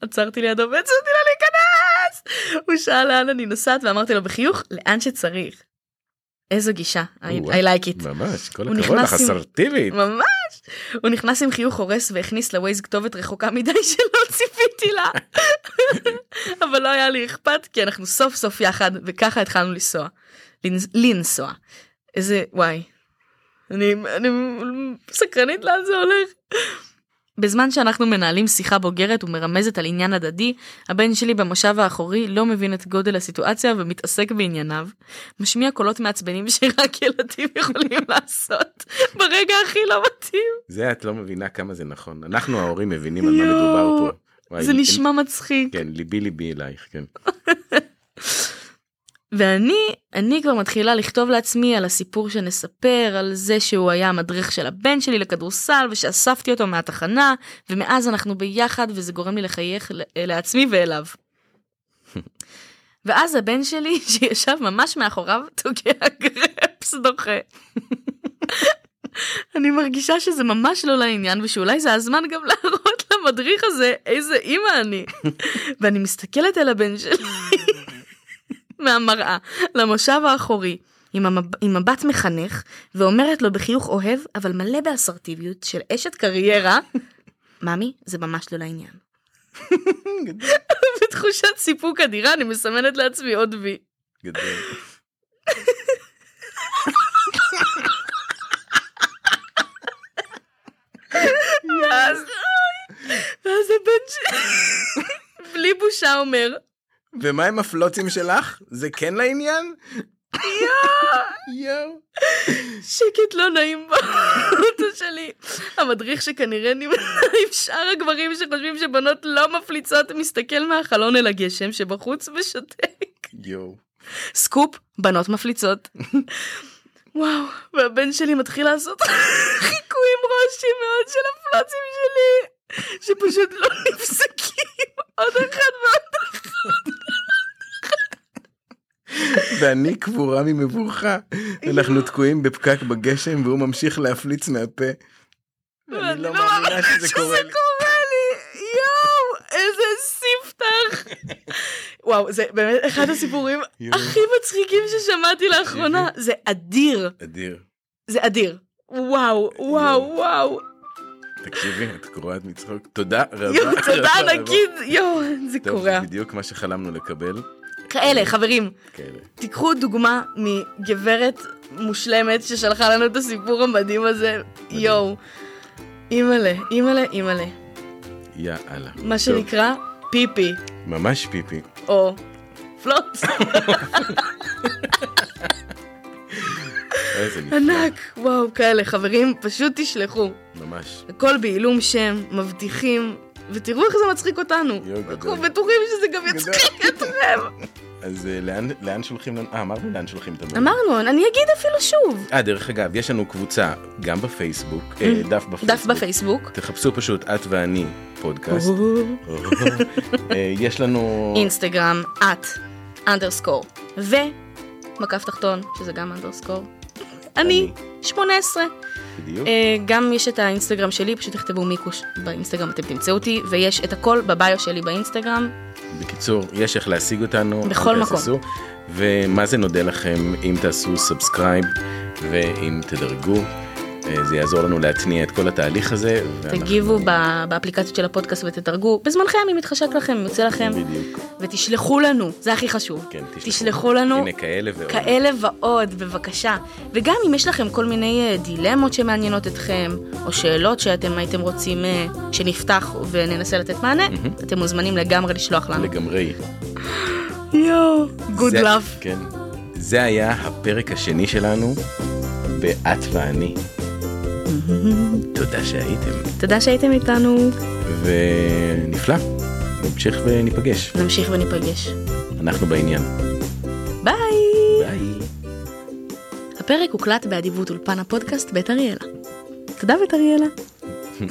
עצרתי לידו והצאתי לו להיכנס! הוא שאל לאן אני נוסעת ואמרתי לו בחיוך לאן שצריך. איזו גישה, I. I like it. ממש, כל הכבוד לך, אסרטיבית. ממש. הוא נכנס עם חיוך הורס והכניס לווייז כתובת רחוקה מדי שלא ציפיתי לה. אבל לא היה לי אכפת כי אנחנו סוף סוף יחד וככה התחלנו לנסוע. לנס- לנסוע. איזה וואי. אני, אני סקרנית לאן זה הולך. בזמן שאנחנו מנהלים שיחה בוגרת ומרמזת על עניין הדדי, הבן שלי במושב האחורי לא מבין את גודל הסיטואציה ומתעסק בענייניו. משמיע קולות מעצבנים שרק ילדים יכולים לעשות ברגע הכי לא מתאים. זה את לא מבינה כמה זה נכון. אנחנו ההורים מבינים על מה מדובר פה. וואי, זה נשמע מצחיק. כן, ליבי ליבי אלייך, כן. ואני, אני כבר מתחילה לכתוב לעצמי על הסיפור שנספר, על זה שהוא היה המדריך של הבן שלי לכדורסל ושאספתי אותו מהתחנה, ומאז אנחנו ביחד וזה גורם לי לחייך ל- לעצמי ואליו. ואז הבן שלי שישב ממש מאחוריו תוקע גרפס דוחה. אני מרגישה שזה ממש לא לעניין ושאולי זה הזמן גם להראות למדריך הזה איזה אימא אני. ואני מסתכלת על הבן שלי מהמראה למושב האחורי, עם, המב... עם מבט מחנך, ואומרת לו בחיוך אוהב, אבל מלא באסרטיביות של אשת קריירה, ממי, זה ממש לא לעניין. בתחושת סיפוק אדירה אני מסמנת לעצמי עוד וי. גדול. ואז הבן שלי בלי בושה אומר, ומה עם הפלוצים שלך? זה כן לעניין? יואו. שקט לא נעים באוטו שלי. המדריך שכנראה נמנה עם שאר הגברים שחושבים שבנות לא מפליצות מסתכל מהחלון אל הגשם שבחוץ ושותק. יואו. סקופ, בנות מפליצות. וואו, והבן שלי מתחיל לעשות חיקויים רושי מאוד של הפלוצים שלי, שפשוט לא נפסקים. עוד אחד ועוד אחד. ואני קבורה ממבוכה. אנחנו תקועים בפקק בגשם והוא ממשיך להפליץ מהפה. ואני לא מאמינה שזה קורה לי. קורה לי, יואו, איזה ספתח. וואו, זה באמת אחד הסיפורים. הכי מצחיקים ששמעתי לאחרונה. זה אדיר, אדיר. זה אדיר. וואו, וואו, וואו. תקשיבי, את קורעת מצחוק. תודה רבה. יואו, תודה. ענקית, יואו, זה טוב, קורע. זה בדיוק מה שחלמנו לקבל. כאלה, חברים, כאלה. תיקחו דוגמה מגברת מושלמת ששלחה לנו את הסיפור המדהים הזה. יואו. אימא'לה, אימא'לה, אימא'לה. יאללה. מה שנקרא פיפי, ממש פיפי. או נפלא. ענק, וואו, כאלה, חברים, פשוט תשלחו. ממש. הכל בעילום שם, מבטיחים, ותראו איך זה מצחיק אותנו. אנחנו בטוחים שזה גם. יצחיק אתכם. אז אה, לאן- לאן שולחים לנו? אה, אמרנו לאן שולחים את המייל. אמרנו, אני אגיד אפילו שוב. אה, דרך אגב, יש לנו קבוצה גם בפייסבוק, אה, דף בפייסבוק. דף בפייסבוק. תחפשו פשוט את ואני פודקאסט. אה, יש לנו... אינסטגרם, את, underscore, ומקף תחתון, שזה גם underscore. אני, 18. בדיוק. אה, גם יש את האינסטגרם שלי, פשוט תכתבו מיקוש באינסטגרם, אתם תמצאו אותי, ויש את הכל ב bio שלי באינסטגרם. בקיצור, יש איך להשיג אותנו. בכל מקום. תהססו. ומה זה נודה לכם אם תעשו subscribe ואם תדרגו. אה, זה יעזור לנו להתניע את כל התהליך הזה. ואנחנו- תגיבו ב- באפליקציות של הפודקאסט ותדרגו, בזמנכם, אם מתחשק לכם, יוצא לכם, בדיוק. ותשלחו לנו, זה הכי חשוב. כן, תשלחו לנו הנה כאלה ועוד. כאלה ועוד, בבקשה. וגם אם יש לכם כל מיני אה, דילמות שמעניינות אתכם, או שאלות שאתם הייתם רוצים אה, שנפתח וננסה לתת מענה, אתם מוזמנים לגמרי לשלוח לנו. לגמרי. יואו, גוד לאב. כן. זה היה הפרק השני שלנו ב"את ואני". תודה שהייתם, תודה שהייתם איתנו, ונפלא. נמשיך וניפגש. נמשיך וניפגש. אנחנו בעניין. ביי! ביי. הפרק הוקלט באדיבות אולפן הפודקאסט בית אריאלה. תודה בית אריאלה.